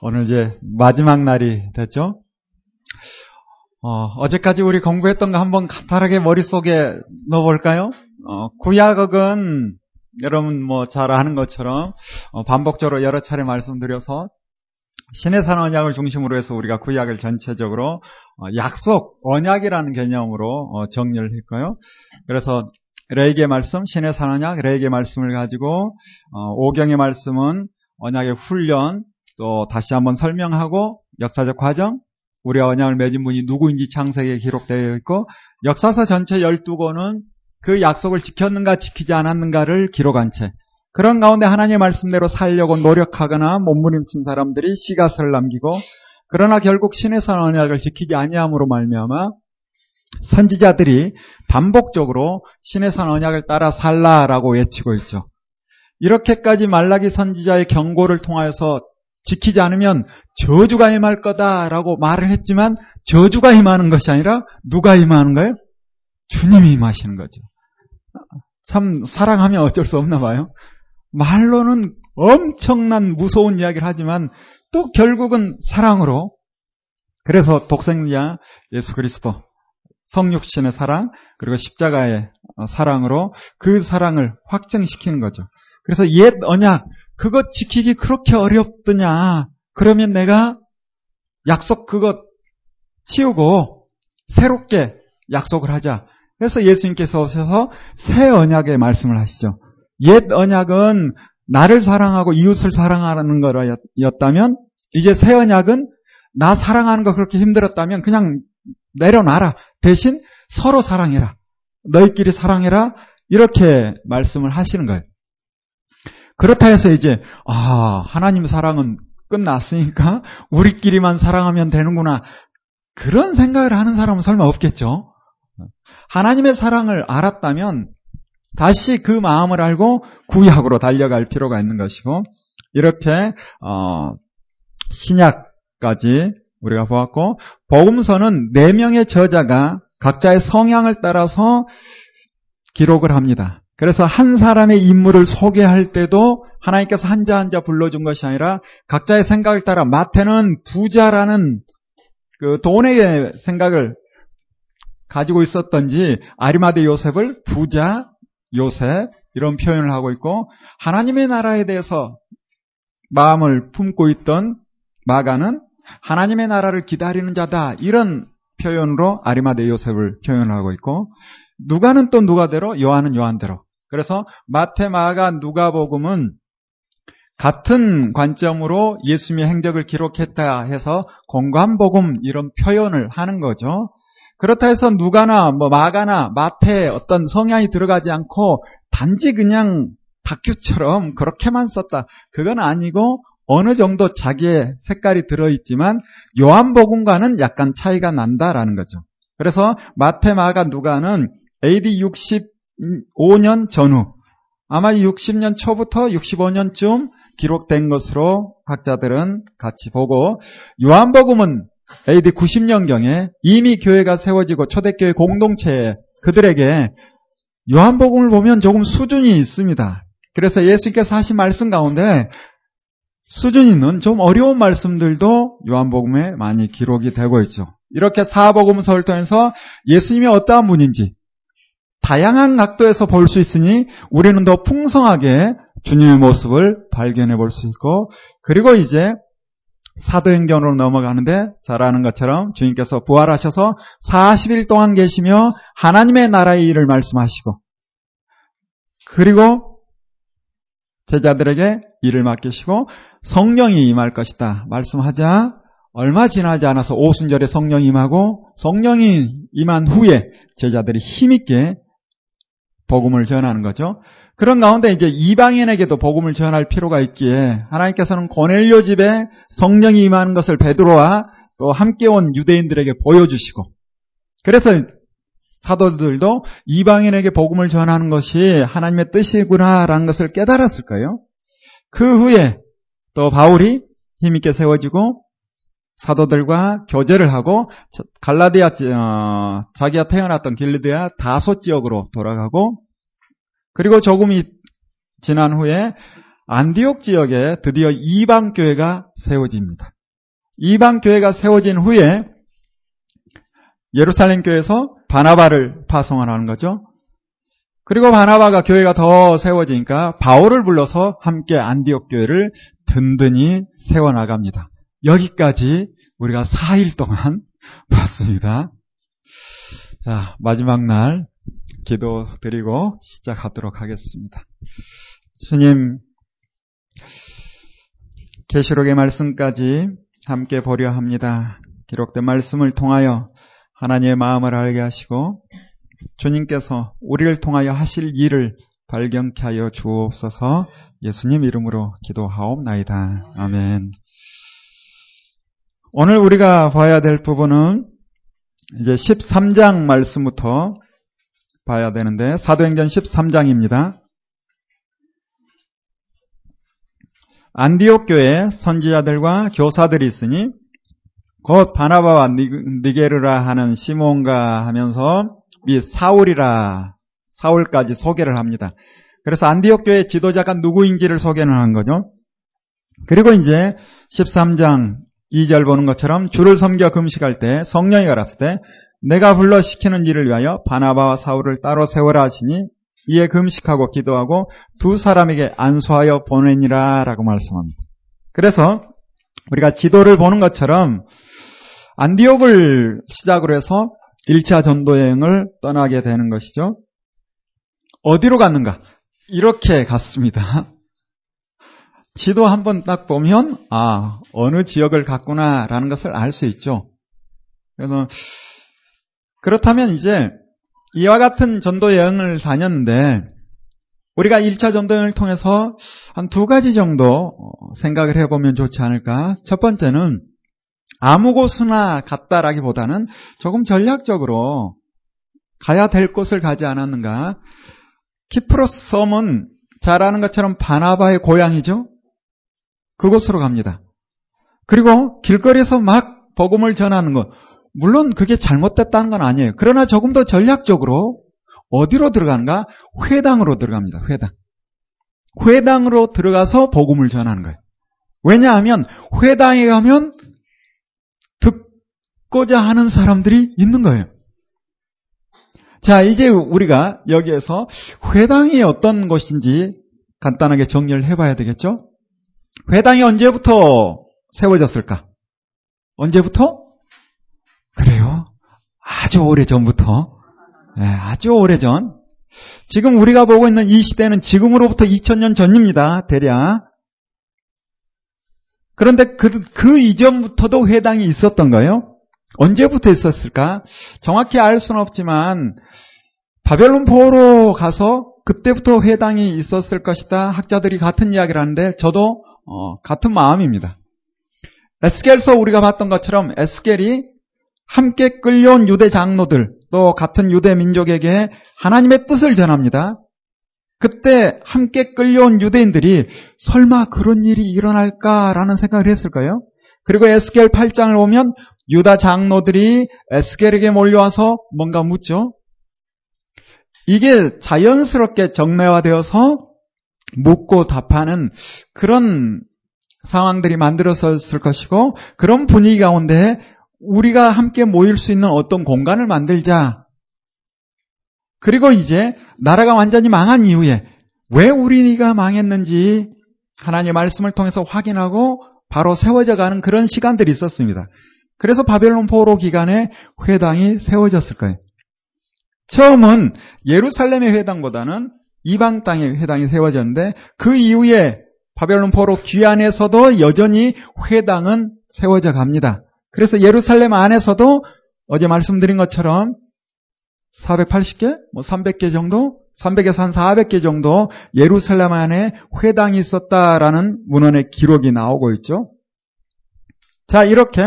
오늘 이제 마지막 날이 됐죠. 어, 제까지 우리 공부했던 거 한번 간단하게 머릿속에 넣어볼까요? 어, 구약은 여러분 뭐 잘 아는 것처럼 어, 반복적으로 여러 차례 말씀드려서 신의 산 언약을 중심으로 해서 우리가 구약을 전체적으로 어, 약속, 언약이라는 개념으로 어, 정리를 했고요. 그래서 레이의 말씀, 신의 산 언약, 레이의 말씀을 가지고 오경의 말씀은 언약의 훈련, 또 다시 한번 설명하고 역사적 과정, 우리와 언약을 맺은 분이 누구인지 창세기에 기록되어 있고 역사서 전체 12권은 그 약속을 지켰는가 지키지 않았는가를 기록한 채 그런 가운데 하나님의 말씀대로 살려고 노력하거나 몸부림친 사람들이 씨가을 남기고 그러나 결국 신의 선 언약을 지키지 아니함으로 말미암아 선지자들이 반복적으로 신의 선 언약을 따라 살라라고 외치고 있죠. 이렇게까지 말라기 선지자의 경고를 통하여서 지키지 않으면 저주가 임할 거다라고 말을 했지만 저주가 임하는 것이 아니라 누가 임하는 거예요? 주님이 임하시는 거죠. 참 사랑하면 어쩔 수 없나 봐요. 말로는 엄청난 무서운 이야기를 하지만 또 결국은 사랑으로 그래서 독생자 예수 그리스도 성육신의 사랑 그리고 십자가의 사랑으로 그 사랑을 확증시키는 거죠. 그래서 옛 언약 그것 지키기 그렇게 어렵더냐? 그러면 내가 약속 그것 치우고 새롭게 약속을 하자. 그래서 예수님께서 오셔서 새 언약의 말씀을 하시죠. 옛 언약은 나를 사랑하고 이웃을 사랑하는 거였다면 이제 새 언약은 나 사랑하는 거 그렇게 힘들었다면 그냥 내려놔라. 대신 서로 사랑해라. 너희끼리 사랑해라. 이렇게 말씀을 하시는 거예요. 그렇다 해서 이제 아 하나님 사랑은 끝났으니까 우리끼리만 사랑하면 되는구나 그런 생각을 하는 사람은 설마 없겠죠. 하나님의 사랑을 알았다면 다시 그 마음을 알고 구약으로 달려갈 필요가 있는 것이고 이렇게 어, 신약까지 우리가 보았고 복음서는 네 명의 저자가 각자의 성향을 따라서 기록을 합니다. 그래서 한 사람의 인물을 소개할 때도 하나님께서 한자 한자 불러준 것이 아니라 각자의 생각을 따라 마태는 부자라는 그 돈의 생각을 가지고 있었던지 아리마대 요셉을 부자 요셉 이런 표현을 하고 있고 하나님의 나라에 대해서 마음을 품고 있던 마가는 하나님의 나라를 기다리는 자다 이런 표현으로 아리마대 요셉을 표현하고 있고 누가는 또 누가대로 요한은 요한대로 그래서 마태, 마가, 누가복음은 같은 관점으로 예수님의 행적을 기록했다 해서 공관복음 이런 표현을 하는 거죠. 그렇다 해서 누가나 뭐 마가나 마태 어떤 성향이 들어가지 않고 단지 그냥 다큐처럼 그렇게만 썼다. 그건 아니고 어느 정도 자기의 색깔이 들어있지만 요한복음과는 약간 차이가 난다라는 거죠. 그래서 마태, 마가, 누가는 AD 60 5년 전후 아마 60년 초부터 65년쯤 기록된 것으로 학자들은 같이 보고 요한복음은 AD 90년경에 이미 교회가 세워지고 초대교회 공동체에 그들에게 요한복음을 보면 조금 수준이 있습니다. 그래서 예수님께서 하신 말씀 가운데 수준 있는 좀 어려운 말씀들도 요한복음에 많이 기록이 되고 있죠. 이렇게 사복음서를 통해서 예수님이 어떠한 분인지 다양한 각도에서 볼 수 있으니 우리는 더 풍성하게 주님의 모습을 발견해 볼 수 있고 그리고 이제 사도행전으로 넘어가는데 잘 아는 것처럼 주님께서 부활하셔서 40일 동안 계시며 하나님의 나라의 일을 말씀하시고 그리고 제자들에게 일을 맡기시고 성령이 임할 것이다 말씀하자 얼마 지나지 않아서 오순절에 성령이 임하고 성령이 임한 후에 제자들이 힘있게 복음을 전하는 거죠. 그런 가운데 이제 이방인에게도 복음을 전할 필요가 있기에 하나님께서는 고넬료 집에 성령이 임하는 것을 베드로와 또 함께 온 유대인들에게 보여주시고 그래서 사도들도 이방인에게 복음을 전하는 것이 하나님의 뜻이구나라는 것을 깨달았을 거예요. 그 후에 또 바울이 힘있게 세워지고 사도들과 교제를 하고 갈라디아 어, 자기가 태어났던 길리디아 다소 지역으로 돌아가고 그리고 조금 이 지난 후에 안디옥 지역에 드디어 이방 교회가 세워집니다. 이방 교회가 세워진 후에 예루살렘 교회에서 바나바를 파송하는 거죠. 그리고 바나바가 교회가 더 세워지니까 바울을 불러서 함께 안디옥 교회를 든든히 세워나갑니다. 여기까지 우리가 4일 동안 봤습니다. 자, 마지막 날 기도 드리고 시작하도록 하겠습니다. 주님, 계시록의 말씀까지 함께 보려 합니다. 기록된 말씀을 통하여 하나님의 마음을 알게 하시고 주님께서 우리를 통하여 하실 일을 발견케 하여 주옵소서 예수님 이름으로 기도하옵나이다. 아멘. 오늘 우리가 봐야 될 부분은 이제 13장 말씀부터 봐야 되는데 사도행전 13장입니다. 안디옥 교회 선지자들과 교사들이 있으니 곧 바나바와 니게르라 하는 시몬가 하면서 이 사울이라 사울까지 소개를 합니다. 그래서 안디옥 교회 지도자가 누구인지를 소개는 한 거죠. 그리고 이제 13장 2절 보는 것처럼 주를 섬겨 금식할 때 성령이 가랐을 때 내가 불러 시키는 일을 위하여 바나바와 사울을 따로 세워라 하시니 이에 금식하고 기도하고 두 사람에게 안수하여 보내니라 라고 말씀합니다. 그래서 우리가 지도를 보는 것처럼 안디옥을 시작으로 해서 1차 전도 여행을 떠나게 되는 것이죠. 어디로 갔는가? 이렇게 갔습니다. 지도 한번 딱 보면 아 어느 지역을 갔구나라는 것을 알 수 있죠. 그래서 그렇다면 이제 이와 같은 전도 여행을 다녔는데 우리가 1차 전도 여행을 통해서 한 두 가지 정도 생각을 해보면 좋지 않을까. 첫 번째는 아무 곳이나 갔다라기보다는 조금 전략적으로 가야 될 곳을 가지 않았는가. 키프로스 섬은 잘 아는 것처럼 바나바의 고향이죠. 그곳으로 갑니다. 그리고 길거리에서 막 복음을 전하는 것. 물론 그게 잘못됐다는 건 아니에요. 그러나 조금 더 전략적으로 어디로 들어가는가? 회당으로 들어갑니다. 회당. 회당으로 들어가서 복음을 전하는 거예요. 왜냐하면 회당에 가면 듣고자 하는 사람들이 있는 거예요. 자, 이제 우리가 여기에서 회당이 어떤 것인지 간단하게 정리를 해봐야 되겠죠? 회당이 언제부터 세워졌을까? 언제부터? 그래요. 아주 오래 전부터. 네, 아주 오래 전. 지금 우리가 보고 있는 이 시대는 지금으로부터 2000년 전입니다. 대략. 그런데 그, 그 이전부터도 회당이 있었던 거예요. 언제부터 있었을까? 정확히 알 수는 없지만 바벨론 포로 가서 그때부터 회당이 있었을 것이다. 학자들이 같은 이야기를 하는데 저도 어, 같은 마음입니다. 에스겔서 우리가 봤던 것처럼 에스겔이 함께 끌려온 유대 장로들 또 같은 유대 민족에게 하나님의 뜻을 전합니다. 그때 함께 끌려온 유대인들이 설마 그런 일이 일어날까라는 생각을 했을까요? 그리고 에스겔 8장을 보면 유다 장로들이 에스겔에게 몰려와서 뭔가 묻죠. 이게 자연스럽게 정례화되어서 묻고 답하는 그런 상황들이 만들어졌을 것이고 그런 분위기 가운데 우리가 함께 모일 수 있는 어떤 공간을 만들자. 그리고 이제 나라가 완전히 망한 이후에 왜 우리가 망했는지 하나님의 말씀을 통해서 확인하고 바로 세워져 가는 그런 시간들이 있었습니다. 그래서 바벨론 포로 기간에 회당이 세워졌을 거예요. 처음은 예루살렘의 회당보다는 이방 땅의 회당이 세워졌는데 그 이후에 바벨론 포로 귀환에서도 여전히 회당은 세워져 갑니다. 그래서 예루살렘 안에서도 어제 말씀드린 것처럼 480개, 뭐 300개 정도, 300에서 한 400개 정도 예루살렘 안에 회당이 있었다라는 문헌의 기록이 나오고 있죠. 자, 이렇게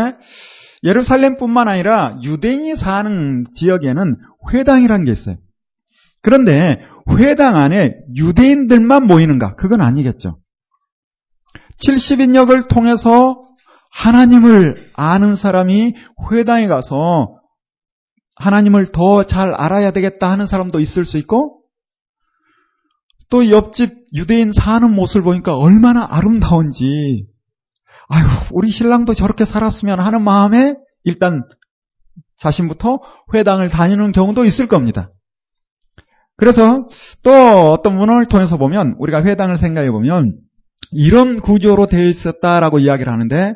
예루살렘뿐만 아니라 유대인이 사는 지역에는 회당이라는 게 있어요. 그런데 회당 안에 유대인들만 모이는가? 그건 아니겠죠. 70인역을 통해서 하나님을 아는 사람이 회당에 가서 하나님을 더 잘 알아야 되겠다 하는 사람도 있을 수 있고 또 옆집 유대인 사는 모습을 보니까 얼마나 아름다운지, 아유, 우리 신랑도 저렇게 살았으면 하는 마음에 일단 자신부터 회당을 다니는 경우도 있을 겁니다. 그래서 또 어떤 문헌을 통해서 보면 우리가 회당을 생각해 보면 이런 구조로 되어 있었다라고 이야기를 하는데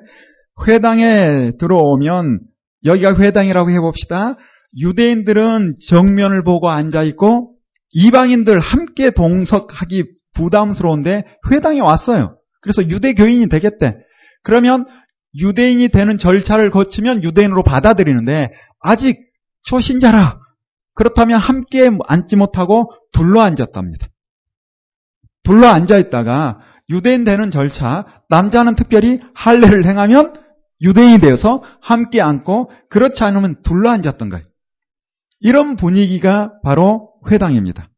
회당에 들어오면 여기가 회당이라고 해봅시다. 유대인들은 정면을 보고 앉아 있고 이방인들 함께 동석하기 부담스러운데 회당에 왔어요. 그래서 유대교인이 되겠대. 그러면 유대인이 되는 절차를 거치면 유대인으로 받아들이는데 아직 초신자라. 그렇다면 함께 앉지 못하고 둘러 앉았답니다. 둘러 앉아 있다가 유대인 되는 절차, 남자는 특별히 할례를 행하면 유대인이 되어서 함께 앉고 그렇지 않으면 둘러 앉았던 거예요. 이런 분위기가 바로 회당입니다.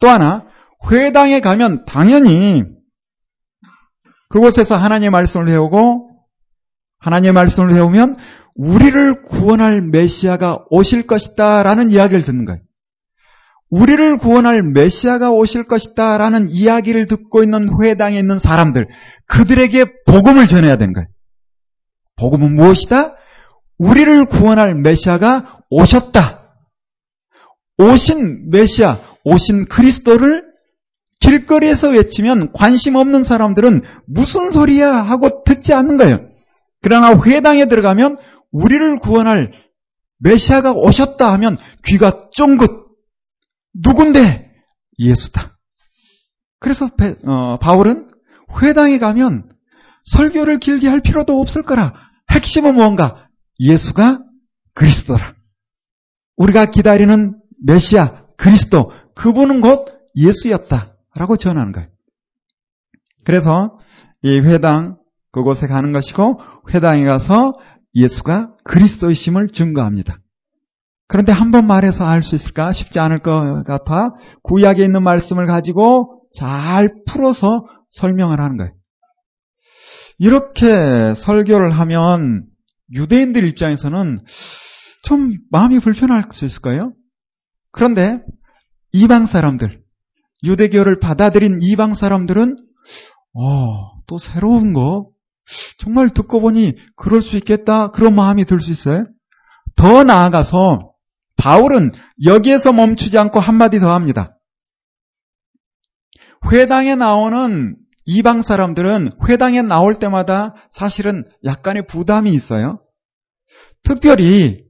또 하나, 회당에 가면 당연히 그곳에서 하나님의 말씀을 배우고 하나님의 말씀을 배우면 우리를 구원할 메시아가 오실 것이다 라는 이야기를 듣는 거예요. 우리를 구원할 메시아가 오실 것이다 라는 이야기를 듣고 있는 회당에 있는 사람들, 그들에게 복음을 전해야 되는 거예요. 복음은 무엇이다? 우리를 구원할 메시아가 오셨다. 오신 메시아, 오신 그리스도를 길거리에서 외치면 관심 없는 사람들은 무슨 소리야 하고 듣지 않는 거예요. 그러나 회당에 들어가면 우리를 구원할 메시아가 오셨다 하면 귀가 쫑긋. 누군데? 예수다. 그래서 어, 바울은 회당에 가면 설교를 길게 할 필요도 없을 거라. 핵심은 무언가? 예수가 그리스도라. 우리가 기다리는 메시아, 그리스도, 그분은 곧 예수였다라고 전하는 거예요. 그래서 이 회당 그곳에 가는 것이고 회당에 가서 예수가 그리스도이심을 증거합니다. 그런데 한 번 말해서 알 수 있을까 쉽지 않을 것 같아 구약에 있는 말씀을 가지고 잘 풀어서 설명을 하는 거예요. 이렇게 설교를 하면 유대인들 입장에서는 좀 마음이 불편할 수 있을 거예요. 그런데 이방 사람들, 유대교를 받아들인 이방 사람들은 어, 또 새로운 거 정말 듣고 보니 그럴 수 있겠다 그런 마음이 들 수 있어요. 더 나아가서 바울은 여기에서 멈추지 않고 한마디 더 합니다. 회당에 나오는 이방 사람들은 회당에 나올 때마다 사실은 약간의 부담이 있어요. 특별히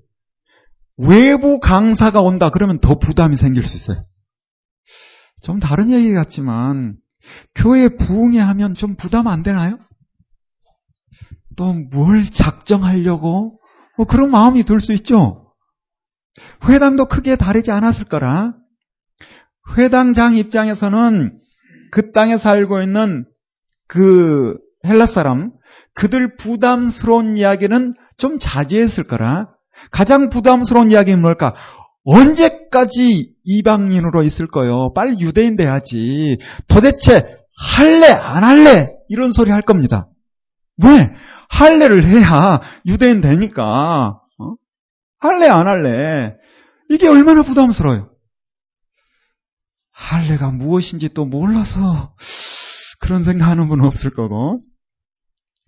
외부 강사가 온다 그러면 더 부담이 생길 수 있어요. 좀 다른 얘기 같지만 교회 부흥회 하면 좀 부담 안 되나요? 또 뭘 작정하려고 뭐 그런 마음이 들 수 있죠. 회당도 크게 다르지 않았을 거라. 회당장 입장에서는 그 땅에 살고 있는 그 헬라 사람, 그들 부담스러운 이야기는 좀 자제했을 거라. 가장 부담스러운 이야기는 뭘까? 언제까지 이방인으로 있을 거요? 빨리 유대인 돼야지. 도대체 할래 안 할래? 이런 소리 할 겁니다. 왜? 할래를 해야 유대인 되니까. 어? 할래 안 할래? 이게 얼마나 부담스러워요. 할래가 무엇인지 또 몰라서 그런 생각하는 분은 없을 거고.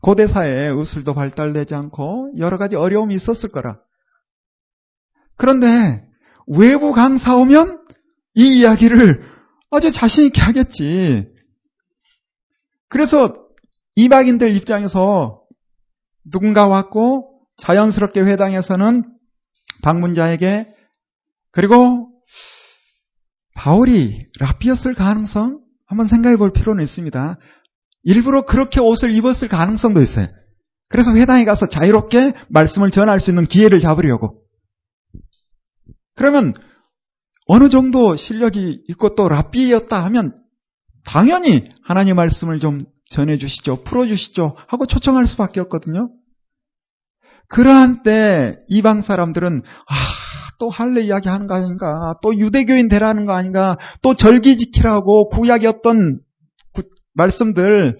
고대 사회에 의술도 발달되지 않고 여러 가지 어려움이 있었을 거라. 그런데 외부 강사 오면 이 이야기를 아주 자신 있게 하겠지. 그래서 이방인들 입장에서 누군가 왔고 자연스럽게 회당에서는 방문자에게 그리고 바울이 라피였을 가능성 한번 생각해 볼 필요는 있습니다. 일부러 그렇게 옷을 입었을 가능성도 있어요. 그래서 회당에 가서 자유롭게 말씀을 전할 수 있는 기회를 잡으려고. 그러면 어느 정도 실력이 있고 또 랍비였다 하면 당연히 하나님 말씀을 좀 전해주시죠. 풀어주시죠. 하고 초청할 수밖에 없거든요. 그러한 때 이방 사람들은 아, 또 할례 이야기 하는 거 아닌가? 또 유대교인 되라는 거 아닌가? 또 절기 지키라고 구약의 어떤 말씀들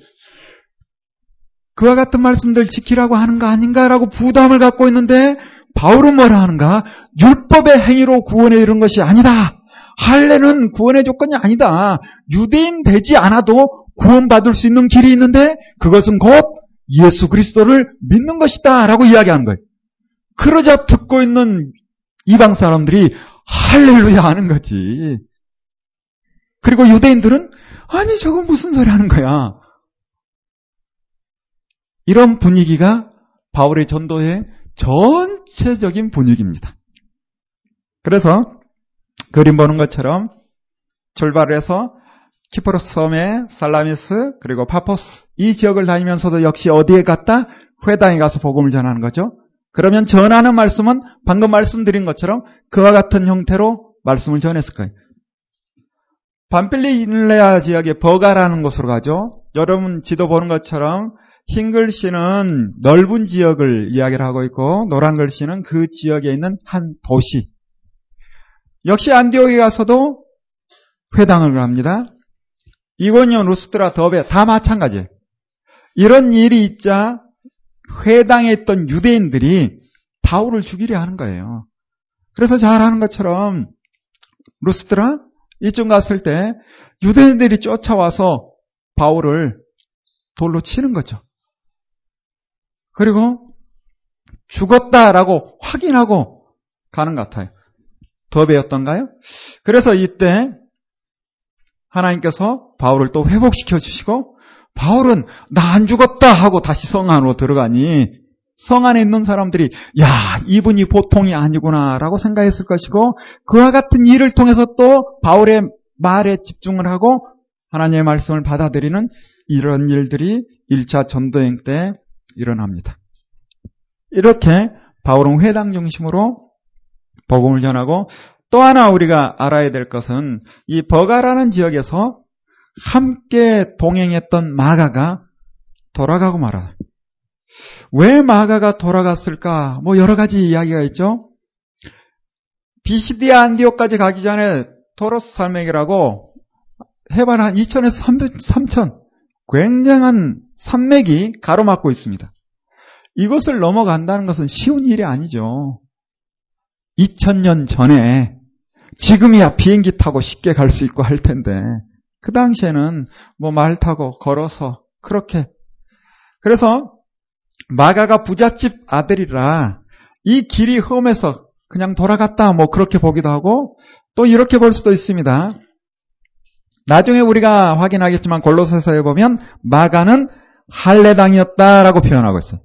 그와 같은 말씀들 지키라고 하는 거 아닌가라고 부담을 갖고 있는데 바울은 뭐라 하는가? 율법의 행위로 구원에 이른 것이 아니다. 할례는 구원의 조건이 아니다. 유대인 되지 않아도 구원받을 수 있는 길이 있는데 그것은 곧 예수 그리스도를 믿는 것이다. 라고 이야기하는 거예요. 그러자 듣고 있는 이방 사람들이 할렐루야 하는 거지. 그리고 유대인들은 아니 저건 무슨 소리 하는 거야. 이런 분위기가 바울의 전도의 전체적인 분위기입니다. 그래서 그림 보는 것처럼 출발을 해서 키프로스 섬에 살라미스 그리고 파포스 이 지역을 다니면서도 역시 어디에 갔다? 회당에 가서 복음을 전하는 거죠. 그러면 전하는 말씀은 방금 말씀드린 것처럼 그와 같은 형태로 말씀을 전했을 거예요. 반필리레아 지역의 버가라는 곳으로 가죠. 여러분 지도 보는 것처럼 흰 글씨는 넓은 지역을 이야기를 하고 있고 노란 글씨는 그 지역에 있는 한 도시. 역시 안디옥에 가서도 회당을 갑니다. 이고니온, 루스트라, 더베 다 마찬가지예요. 이런 일이 있자 회당에 있던 유대인들이 바울을 죽이려 하는 거예요. 그래서 잘 아는 것처럼 루스트라 이쪽 갔을 때 유대인들이 쫓아와서 바울을 돌로 치는 거죠. 그리고 죽었다라고 확인하고 가는 것 같아요. 더베였던가요? 그래서 이때 하나님께서 바울을 또 회복시켜 주시고 바울은 나 안 죽었다 하고 다시 성 안으로 들어가니 성 안에 있는 사람들이 야 이분이 보통이 아니구나라고 생각했을 것이고 그와 같은 일을 통해서 또 바울의 말에 집중을 하고 하나님의 말씀을 받아들이는 이런 일들이 1차 전도행 때 일어납니다. 이렇게 바울은 회당 중심으로 복음을 전하고 또 하나 우리가 알아야 될 것은 이 버가라는 지역에서 함께 동행했던 마가가 돌아가고 말아요. 왜 마가가 돌아갔을까? 뭐 여러 가지 이야기가 있죠. 비시디아 안디오까지 가기 전에 토로스 산맥이라고 해발 한 2천에서 3천 굉장한 산맥이 가로막고 있습니다. 이것을 넘어간다는 것은 쉬운 일이 아니죠. 2000년 전에 지금이야 비행기 타고 쉽게 갈 수 있고 할 텐데 그 당시에는 뭐 말 타고 걸어서 그렇게 그래서 마가가 부잣집 아들이라 이 길이 험해서 그냥 돌아갔다 뭐 그렇게 보기도 하고 또 이렇게 볼 수도 있습니다. 나중에 우리가 확인하겠지만 골로새서에 보면 마가는 할례당이었다라고 표현하고 있어요.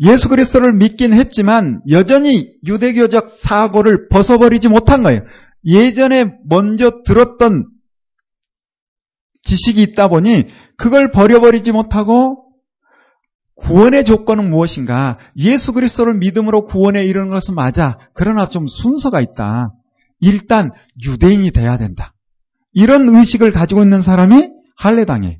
예수 그리스도를 믿긴 했지만 여전히 유대교적 사고를 벗어버리지 못한 거예요. 예전에 먼저 들었던 지식이 있다 보니 그걸 버려버리지 못하고 구원의 조건은 무엇인가? 예수 그리스도를 믿음으로 구원에 이르는 것은 맞아. 그러나 좀 순서가 있다. 일단 유대인이 돼야 된다. 이런 의식을 가지고 있는 사람이 할례당이에요.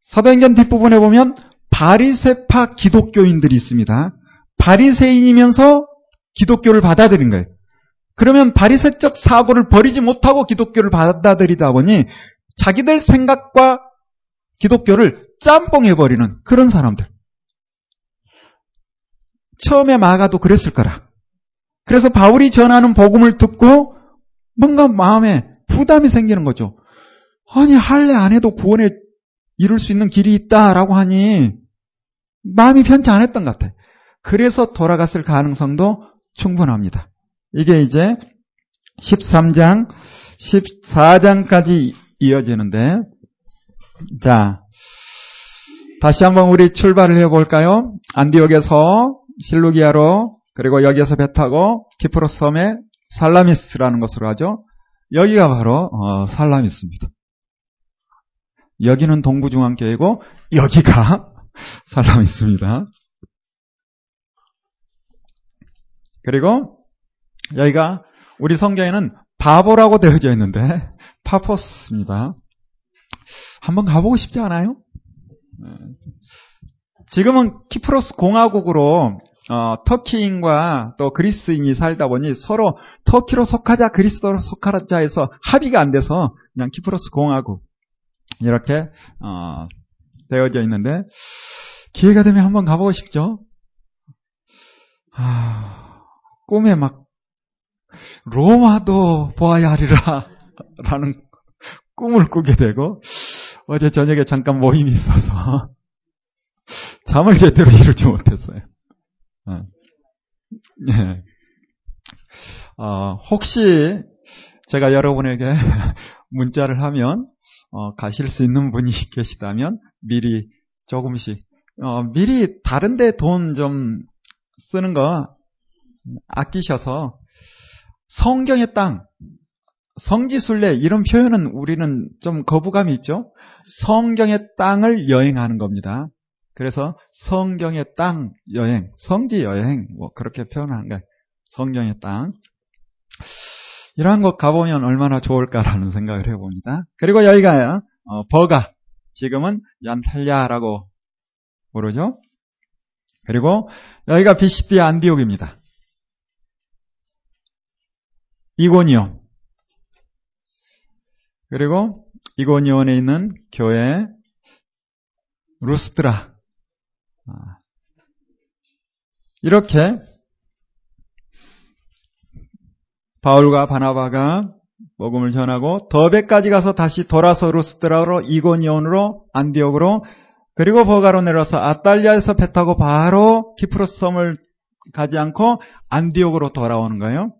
사도행전 뒷부분에 보면 바리세파 기독교인들이 있습니다. 바리새인이면서 기독교를 받아들인 거예요. 그러면 바리새적 사고를 버리지 못하고 기독교를 받아들이다 보니 자기들 생각과 기독교를 짬뽕해버리는 그런 사람들. 처음에 마가도 그랬을 거라. 그래서 바울이 전하는 복음을 듣고 뭔가 마음에 부담이 생기는 거죠. 아니, 할례 안 해도 구원에 이룰 수 있는 길이 있다라고 하니 마음이 편치 않았던 것 같아요. 그래서 돌아갔을 가능성도 충분합니다. 이게 이제 13장, 14장까지 이어지는데, 자, 다시 한번 우리 출발을 해볼까요? 안디옥에서 실루기아로, 그리고 여기에서 배 타고 키프로스 섬에 살라미스라는 곳으로 가죠. 여기가 바로 어, 살라미스입니다. 여기는 동부중앙교회고 여기가 살라미스입니다. 그리고 여기가 우리 성경에는 바보라고 되어져 있는데 파포스입니다. 한번 가보고 싶지 않아요? 네. 지금은 키프로스 공화국으로 어, 터키인과 또 그리스인이 살다 보니 서로 터키로 속하자 그리스도로 속하자 해서 합의가 안 돼서 그냥 키프로스 공화국 이렇게 어, 되어져 있는데 기회가 되면 한번 가보고 싶죠. 아, 꿈에 막 로마도 보아야 하리라 라는 꿈을 꾸게 되고 어제 저녁에 잠깐 모임이 있어서 잠을 제대로 이루지 못했어요. 어. 네. 어, 혹시 제가 여러분에게 문자를 하면 어, 가실 수 있는 분이 계시다면 미리 조금씩 어, 미리 다른데 돈 좀 쓰는 거 아끼셔서 성경의 땅, 성지순례 이런 표현은 우리는 좀 거부감이 있죠. 성경의 땅을 여행하는 겁니다. 그래서 성경의 땅 여행, 성지 여행 뭐 그렇게 표현하는 거예요. 성경의 땅. 이러한 곳 가보면 얼마나 좋을까라는 생각을 해봅니다. 그리고 여기가 어, 버가 지금은 얀탈리아라고 부르죠. 그리고 여기가 비시피 안디옥입니다. 이고니온. 그리고 이고니온에 있는 교회 루스트라. 아. 이렇게 바울과 바나바가 복음을 전하고 더베까지 가서 다시 돌아서 루스트라로 이고니온으로 안디옥으로 그리고 버가로 내려서 아탈리아에서 배 타고 바로 키프로스 섬을 가지 않고 안디옥으로 돌아오는 거예요.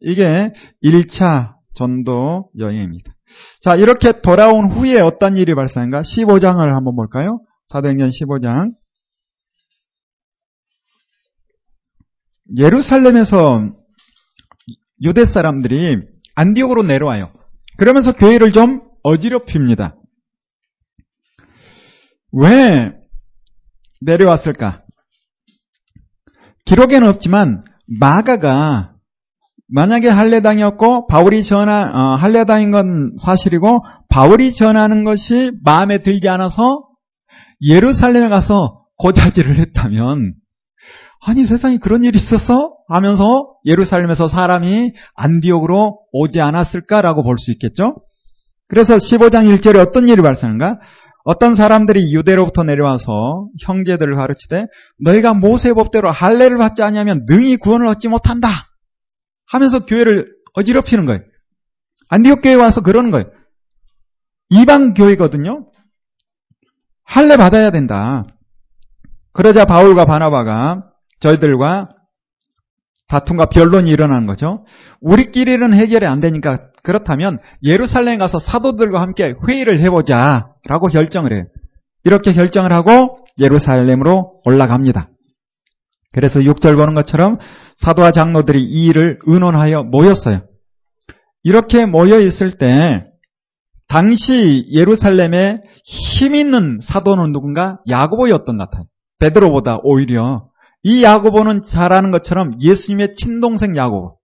이게 1차 전도 여행입니다. 자, 이렇게 돌아온 후에 어떤 일이 발생한가? 15장을 한번 볼까요? 사도행전 15장. 예루살렘에서 유대 사람들이 안디옥으로 내려와요. 그러면서 교회를 좀 어지럽힙니다. 왜 내려왔을까? 기록에는 없지만 마가가 만약에 할례당이었고 바울이 전하 어, 할례당인 건 사실이고 바울이 전하는 것이 마음에 들지 않아서 예루살렘에 가서 고자질을 했다면 아니 세상에 그런 일이 있었어? 하면서 예루살렘에서 사람이 안디옥으로 오지 않았을까라고 볼 수 있겠죠? 그래서 15장 1절에 어떤 일이 발생한가? 어떤 사람들이 유대로부터 내려와서 형제들을 가르치되 너희가 모세 법대로 할례를 받지 않으면 능히 구원을 얻지 못한다 하면서 교회를 어지럽히는 거예요. 안디옥 교회 와서 그러는 거예요. 이방 교회거든요. 할례 받아야 된다. 그러자 바울과 바나바가 저희들과 다툼과 변론이 일어나는 거죠. 우리끼리는 해결이 안 되니까 그렇다면 예루살렘 가서 사도들과 함께 회의를 해보자 라고 결정을 해요. 이렇게 결정을 하고 예루살렘으로 올라갑니다. 그래서 6절 보는 것처럼 사도와 장로들이 이 일을 의논하여 모였어요. 이렇게 모여 있을 때 당시 예루살렘에 힘 있는 사도는 누군가 야고보였던 것 같아요. 베드로보다 오히려 이 야고보는 잘 아는 것처럼 예수님의 친동생 야고보.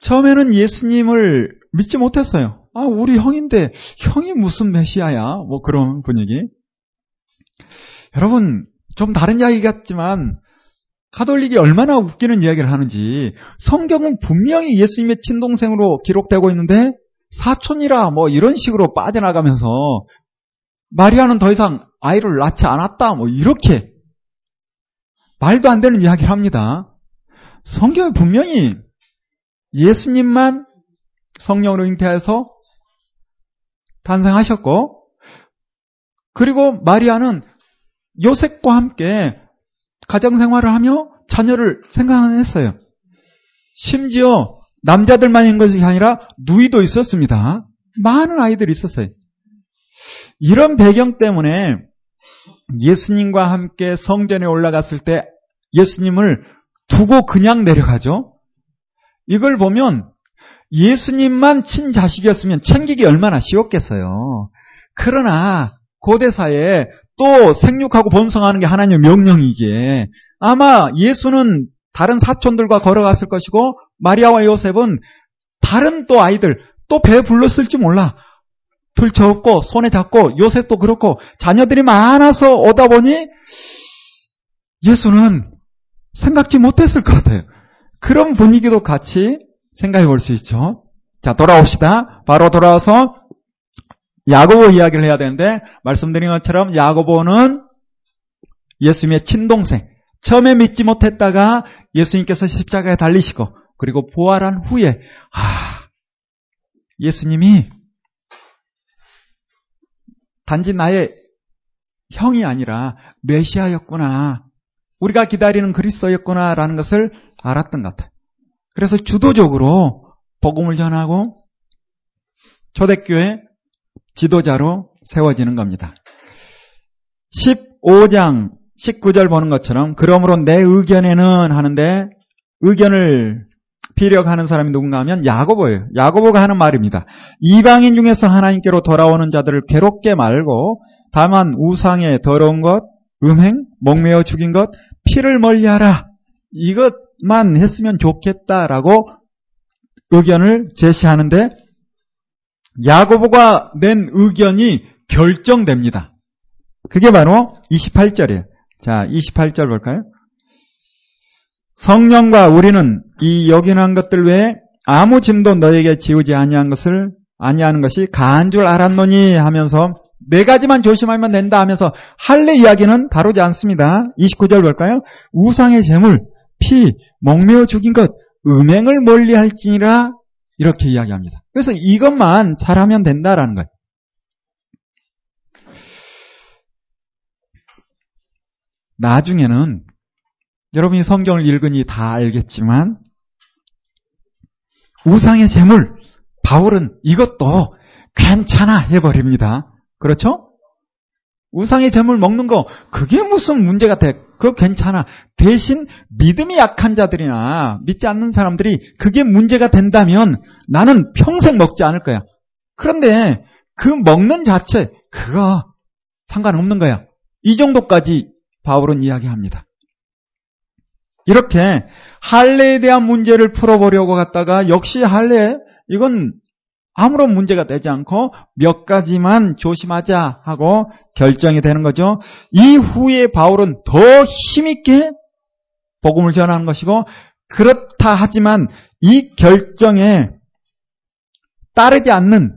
처음에는 예수님을 믿지 못했어요. 아, 우리 형인데 형이 무슨 메시아야? 뭐 그런 분위기. 여러분, 좀 다른 이야기 같지만 가톨릭이 얼마나 웃기는 이야기를 하는지 성경은 분명히 예수님의 친동생으로 기록되고 있는데 사촌이라 뭐 이런 식으로 빠져나가면서 마리아는 더 이상 아이를 낳지 않았다 뭐 이렇게 말도 안 되는 이야기를 합니다. 성경에 분명히 예수님만 성령으로 잉태해서 탄생하셨고, 그리고 마리아는 요셉과 함께 가정생활을 하며 자녀를 생각했어요. 심지어 남자들만 있는 것이 아니라 누이도 있었습니다. 많은 아이들이 있었어요. 이런 배경 때문에 예수님과 함께 성전에 올라갔을 때 예수님을 두고 그냥 내려가죠. 이걸 보면 예수님만 친자식이었으면 챙기기 얼마나 쉬웠겠어요. 그러나 고대사에 또 생육하고 번성하는 게 하나님의 명령이기에 아마 예수는 다른 사촌들과 걸어갔을 것이고 마리아와 요셉은 다른 또 아이들 또 배에 불렀을지 몰라. 들쳐업고 손에 잡고 요셉도 그렇고 자녀들이 많아서 오다 보니 예수는 생각지 못했을 것 같아요. 그런 분위기도 같이 생각해 볼 수 있죠. 자, 돌아옵시다. 바로 돌아와서 야고보 이야기를 해야 되는데 말씀드린 것처럼 야고보는 예수님의 친동생. 처음에 믿지 못했다가 예수님께서 십자가에 달리시고 그리고 부활한 후에 아 예수님이 단지 나의 형이 아니라 메시아였구나. 우리가 기다리는 그리스도였구나라는 것을 알았던 것 같아요. 그래서 주도적으로 복음을 전하고 초대교회 지도자로 세워지는 겁니다. 15장 19절 보는 것처럼 그러므로 내 의견에는 하는데 의견을 피력하는 사람이 누군가 하면 야고보예요. 야고보가 하는 말입니다. 이방인 중에서 하나님께로 돌아오는 자들을 괴롭게 말고 다만 우상의 더러운 것, 음행, 목매어 죽인 것, 피를 멀리하라. 이것만 했으면 좋겠다라고 의견을 제시하는데 야고보가 낸 의견이 결정됩니다. 그게 바로 28절이에요. 자, 28절 볼까요? 성령과 우리는 이 여긴한 것들 외에 아무 짐도 너에게 지우지 아니한 것을 아니하는 것이 가한 줄 알았노니 하면서 네 가지만 조심하면 된다 하면서 할례 이야기는 다루지 않습니다. 29절 볼까요? 우상의 재물, 피, 목매어 죽인 것, 음행을 멀리할지니라 이렇게 이야기합니다. 그래서 이것만 잘하면 된다라는 거예요. 나중에는 여러분이 성경을 읽으니 다 알겠지만 우상의 재물 바울은 이것도 괜찮아 해버립니다. 그렇죠? 우상의 재물 먹는 거 그게 무슨 문제가 돼? 그거 괜찮아. 대신 믿음이 약한 자들이나 믿지 않는 사람들이 그게 문제가 된다면 나는 평생 먹지 않을 거야. 그런데 그 먹는 자체 그거 상관없는 거야. 이 정도까지 바울은 이야기합니다. 이렇게 할례에 대한 문제를 풀어보려고 갔다가 역시 할례 이건 아무런 문제가 되지 않고 몇 가지만 조심하자 하고 결정이 되는 거죠. 이후에 바울은 더 힘있게 복음을 전하는 것이고 그렇다 하지만 이 결정에 따르지 않는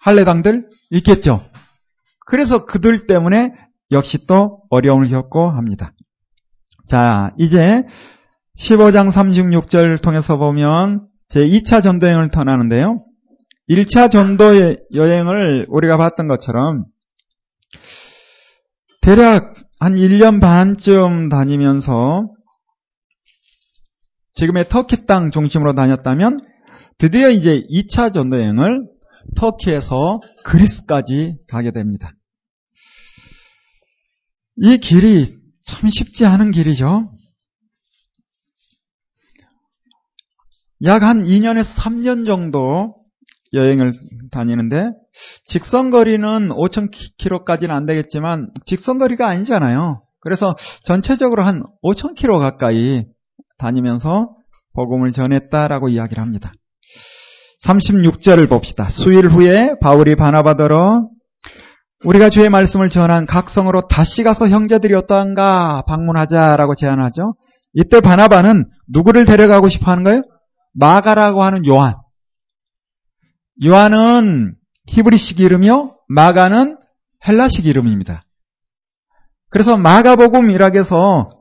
할례당들 있겠죠. 그래서 그들 때문에 역시 또 어려움을 겪고 합니다. 자, 이제 15장 36절 통해서 보면 제 2차 전도 여행을 떠나는데요. 1차 전도 여행을 우리가 봤던 것처럼 대략 한 1년 반쯤 다니면서 지금의 터키 땅 중심으로 다녔다면 드디어 이제 2차 전도 여행을 터키에서 그리스까지 가게 됩니다. 이 길이 참 쉽지 않은 길이죠. 약 한 2년에서 3년 정도 여행을 다니는데 직선거리는 5,000km까지는 안 되겠지만 직선거리가 아니잖아요. 그래서 전체적으로 한 5,000km 가까이 다니면서 복음을 전했다라고 이야기를 합니다. 36절을 봅시다. 수일 후에 바울이 바나바더러 우리가 주의 말씀을 전한 각성으로 다시 가서 형제들이 어떠한가 방문하자라고 제안하죠. 이때 바나바는 누구를 데려가고 싶어 하는 거예요? 마가라고 하는 요한. 요한은 히브리식 이름이요. 마가는 헬라식 이름입니다. 그래서 마가복음이라고 해서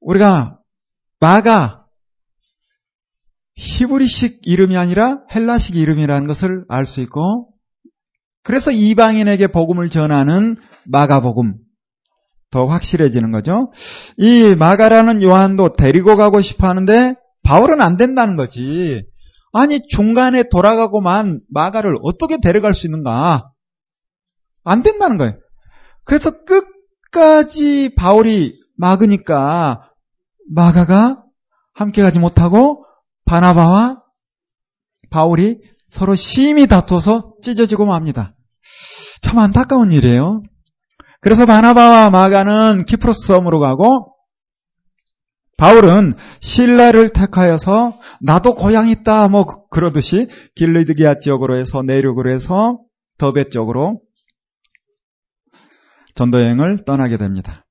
우리가 마가 히브리식 이름이 아니라 헬라식 이름이라는 것을 알 수 있고 그래서 이방인에게 복음을 전하는 마가복음 더 확실해지는 거죠. 이 마가라는 요한도 데리고 가고 싶어 하는데 바울은 안 된다는 거지. 아니 중간에 돌아가고만 마가를 어떻게 데려갈 수 있는가? 안 된다는 거예요. 그래서 끝까지 바울이 막으니까 마가가 함께 가지 못하고 바나바와 바울이 서로 심히 다퉈서 찢어지고 맙니다. 참 안타까운 일이에요. 그래서 바나바와 마가는 키프로스 섬으로 가고 바울은 신라를 택하여서 나도 고향 있다 뭐 그러듯이 길르드기아 지역으로 해서 내륙으로 해서 더베 쪽으로 전도여행을 떠나게 됩니다.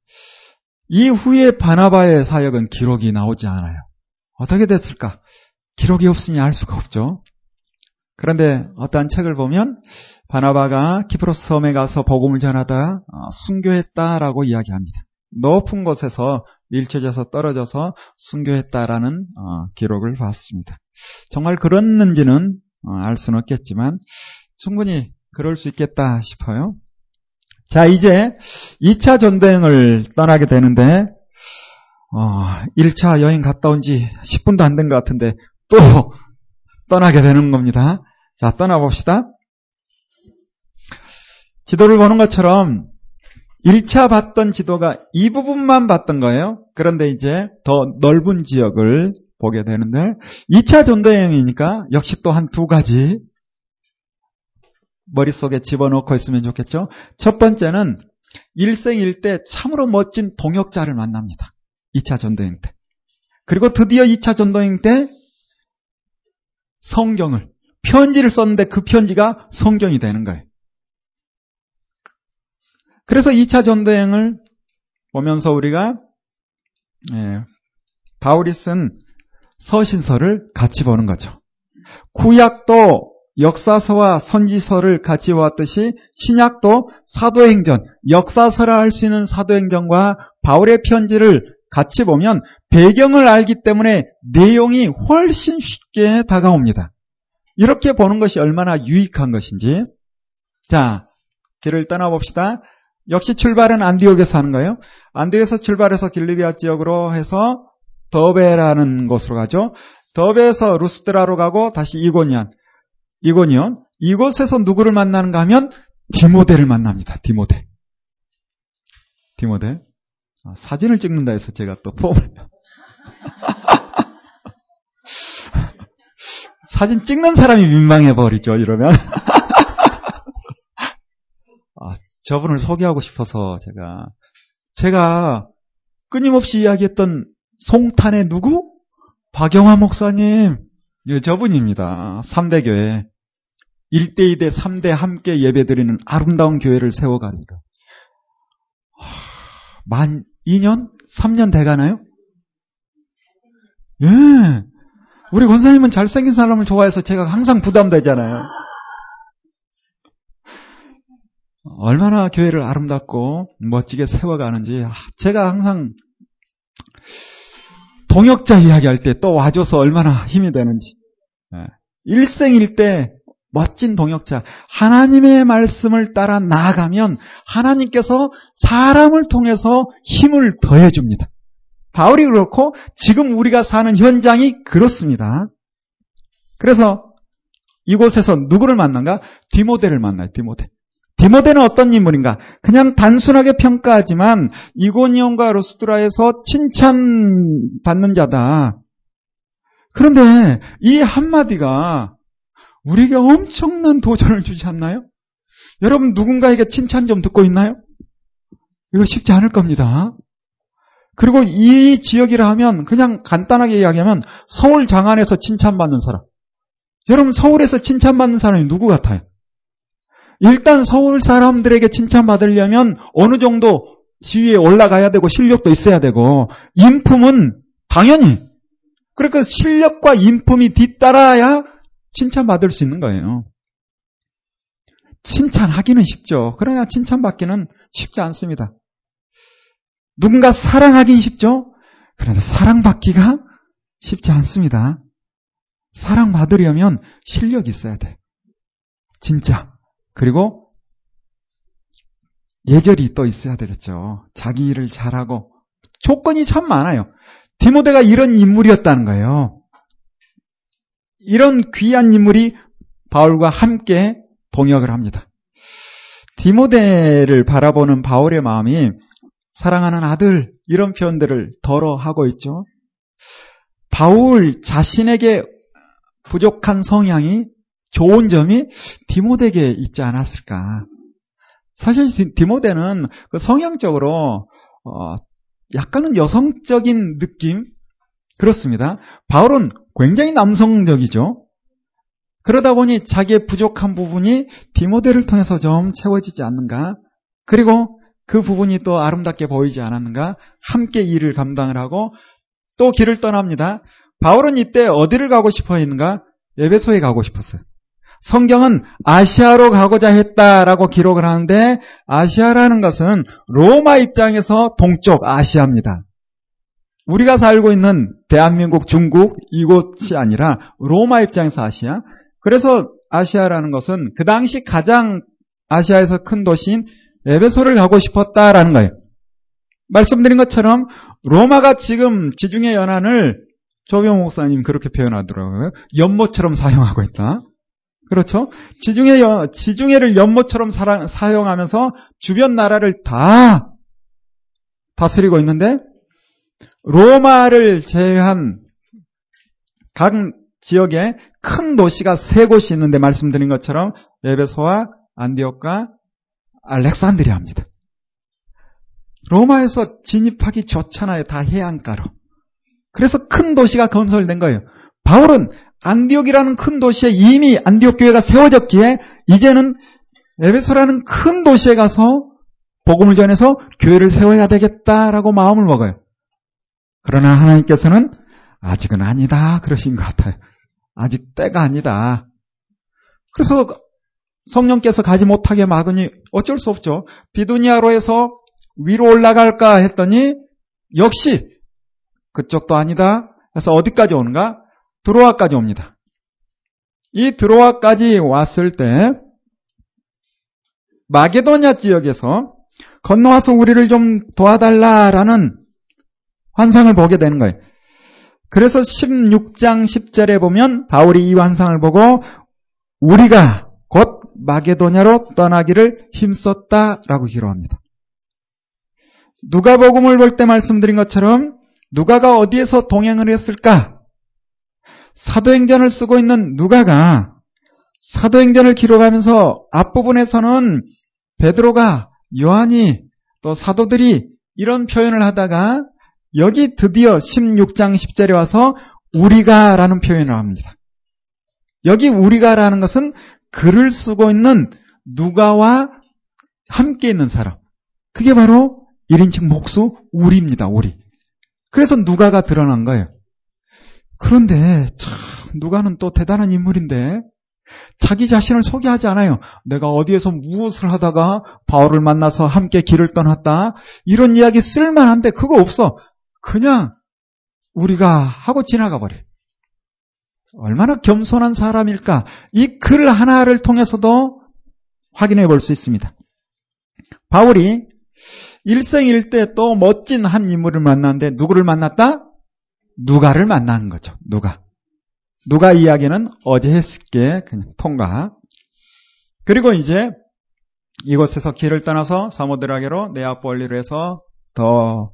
이후에 바나바의 사역은 기록이 나오지 않아요. 어떻게 됐을까? 기록이 없으니 알 수가 없죠. 그런데 어떠한 책을 보면 바나바가 키프로스 섬에 가서 복음을 전하다 어, 순교했다라고 이야기합니다. 높은 곳에서 일체져서 떨어져서 순교했다라는 어, 기록을 봤습니다. 정말 그랬는지는 어, 알 수는 없겠지만 충분히 그럴 수 있겠다 싶어요. 자, 이제 2차 전도여행을 떠나게 되는데, 어, 1차 여행 갔다 온 지 10분도 안 된 것 같은데, 또 떠나게 되는 겁니다. 자, 떠나봅시다. 지도를 보는 것처럼 1차 봤던 지도가 이 부분만 봤던 거예요. 그런데 이제 더 넓은 지역을 보게 되는데 2차 전도 여행이니까 역시 또 한 두 가지 머릿속에 집어넣고 있으면 좋겠죠. 첫 번째는 일생일 때 참으로 멋진 동역자를 만납니다. 2차 전도행 때. 그리고 드디어 2차 전도행 때 성경을, 편지를 썼는데 그 편지가 성경이 되는 거예요. 그래서 2차 전도행을 보면서 우리가 예, 바울이 쓴 서신서를 같이 보는 거죠. 구약도 역사서와 선지서를 같이 보았듯이 신약도 사도행전, 역사서라 할 수 있는 사도행전과 바울의 편지를 같이 보면 배경을 알기 때문에 내용이 훨씬 쉽게 다가옵니다. 이렇게 보는 것이 얼마나 유익한 것인지. 자, 길을 떠나봅시다. 역시 출발은 안디옥에서 하는 거예요. 안디옥에서 출발해서 길리비아 지역으로 해서 더베라는 곳으로 가죠. 더베에서 루스드라로 가고 다시 이고니안. 이고니온. 이곳에서 누구를 만나는가 하면 디모데를 만납니다. 디모데. 디모데. 아, 사진을 찍는다 해서 제가 또 폼을. 사진 찍는 사람이 민망해 버리죠, 이러면. 아, 저분을 소개하고 싶어서 제가. 제가 끊임없이 이야기했던 송탄의 누구? 박영화 목사님. 예, 저분입니다. 3대 교회. 1대, 2대, 3대 함께 예배드리는 아름다운 교회를 세워가지고. 만 2년? 3년 돼가나요? 예. 우리 권사님은 잘생긴 사람을 좋아해서 제가 항상 부담되잖아요. 얼마나 교회를 아름답고 멋지게 세워가는지 제가 항상 동역자 이야기할 때 또 와줘서 얼마나 힘이 되는지 예. 일생일 때 멋진 동역자 하나님의 말씀을 따라 나아가면 하나님께서 사람을 통해서 힘을 더해 줍니다. 바울이 그렇고 지금 우리가 사는 현장이 그렇습니다. 그래서 이곳에서 누구를 만난가? 디모데를 만나요. 디모데. 디모데는 어떤 인물인가? 그냥 단순하게 평가하지만 이고니온과 루스드라에서 칭찬받는 자다. 그런데 이 한마디가 우리에게 엄청난 도전을 주지 않나요? 여러분 누군가에게 칭찬 좀 듣고 있나요? 이거 쉽지 않을 겁니다. 그리고 이 지역이라 하면 그냥 간단하게 이야기하면 서울 장안에서 칭찬받는 사람. 여러분 서울에서 칭찬받는 사람이 누구 같아요? 일단 서울 사람들에게 칭찬받으려면 어느 정도 지위에 올라가야 되고 실력도 있어야 되고 인품은 당연히 그러니까 실력과 인품이 뒤따라야 칭찬받을 수 있는 거예요. 칭찬하기는 쉽죠. 그러나 칭찬받기는 쉽지 않습니다. 누군가 사랑하긴 쉽죠? 그런데 사랑받기가 쉽지 않습니다. 사랑받으려면 실력이 있어야 돼. 진짜. 그리고 예절이 또 있어야 되겠죠. 자기 일을 잘하고 조건이 참 많아요. 디모데가 이런 인물이었다는 거예요. 이런 귀한 인물이 바울과 함께 동역을 합니다. 디모데를 바라보는 바울의 마음이 사랑하는 아들 이런 표현들을 덜어 하고 있죠. 바울 자신에게 부족한 성향이 좋은 점이 디모데에게 있지 않았을까? 사실 디모데는 그 성향적으로 어 약간은 여성적인 느낌 그렇습니다. 바울은 굉장히 남성적이죠. 그러다 보니 자기의 부족한 부분이 디모데를 통해서 좀 채워지지 않는가? 그리고 그 부분이 또 아름답게 보이지 않았는가? 함께 일을 감당을 하고 또 길을 떠납니다. 바울은 이때 어디를 가고 싶어 했는가? 에베소에 가고 싶었어요. 성경은 아시아로 가고자 했다라고 기록을 하는데 아시아라는 것은 로마 입장에서 동쪽 아시아입니다. 우리가 살고 있는 대한민국, 중국 이곳이 아니라 로마 입장에서 아시아. 그래서 아시아라는 것은 그 당시 가장 아시아에서 큰 도시인 에베소를 가고 싶었다라는 거예요. 말씀드린 것처럼 로마가 지금 지중해 연안을 조병 목사님 그렇게 표현하더라고요. 연못처럼 사용하고 있다. 그렇죠? 지중해, 지중해를 연못처럼 사용하면서 주변 나라를 다 다스리고 있는데 로마를 제외한 각 지역에 큰 도시가 세 곳이 있는데 말씀드린 것처럼 에베소와 안디옥과 알렉산드리아입니다. 로마에서 진입하기 좋잖아요. 다 해안가로. 그래서 큰 도시가 건설된 거예요. 바울은 안디옥이라는 큰 도시에 이미 안디옥 교회가 세워졌기에 이제는 에베소라는 큰 도시에 가서 복음을 전해서 교회를 세워야 되겠다라고 마음을 먹어요. 그러나 하나님께서는 아직은 아니다 그러신 것 같아요. 아직 때가 아니다. 그래서 성령께서 가지 못하게 막으니 어쩔 수 없죠. 비두니아로에서 위로 올라갈까 했더니 역시 그쪽도 아니다. 그래서 어디까지 오는가? 드로아까지 옵니다. 이 드로아까지 왔을 때 마게도냐 지역에서 건너와서 우리를 좀 도와달라라는 환상을 보게 되는 거예요. 그래서 16장 10절에 보면 바울이 이 환상을 보고 우리가 곧 마게도냐로 떠나기를 힘썼다라고 기록합니다. 누가복음을 볼 때 말씀드린 것처럼 누가가 어디에서 동행을 했을까? 사도행전을 쓰고 있는 누가가 사도행전을 기록하면서 앞부분에서는 베드로가 요한이 또 사도들이 이런 표현을 하다가 여기 드디어 16장 10절에 와서 우리가 라는 표현을 합니다. 여기 우리가 라는 것은 글을 쓰고 있는 누가와 함께 있는 사람. 그게 바로 1인칭 목수 우리입니다. 우리. 그래서 누가가 드러난 거예요. 그런데 참 누가는 또 대단한 인물인데 자기 자신을 소개하지 않아요. 내가 어디에서 무엇을 하다가 바울을 만나서 함께 길을 떠났다. 이런 이야기 쓸만한데 그거 없어. 그냥 우리가 하고 지나가 버려. 얼마나 겸손한 사람일까? 이 글 하나를 통해서도 확인해 볼 수 있습니다. 바울이 일생일 때또 멋진 한 인물을 만났는데 누구를 만났다? 누가를 만난 거죠. 누가. 누가 이야기는 어제 했을게 그냥 통과. 그리고 이제 이곳에서 길을 떠나서 사모드라게로 네아폴리로 해서 더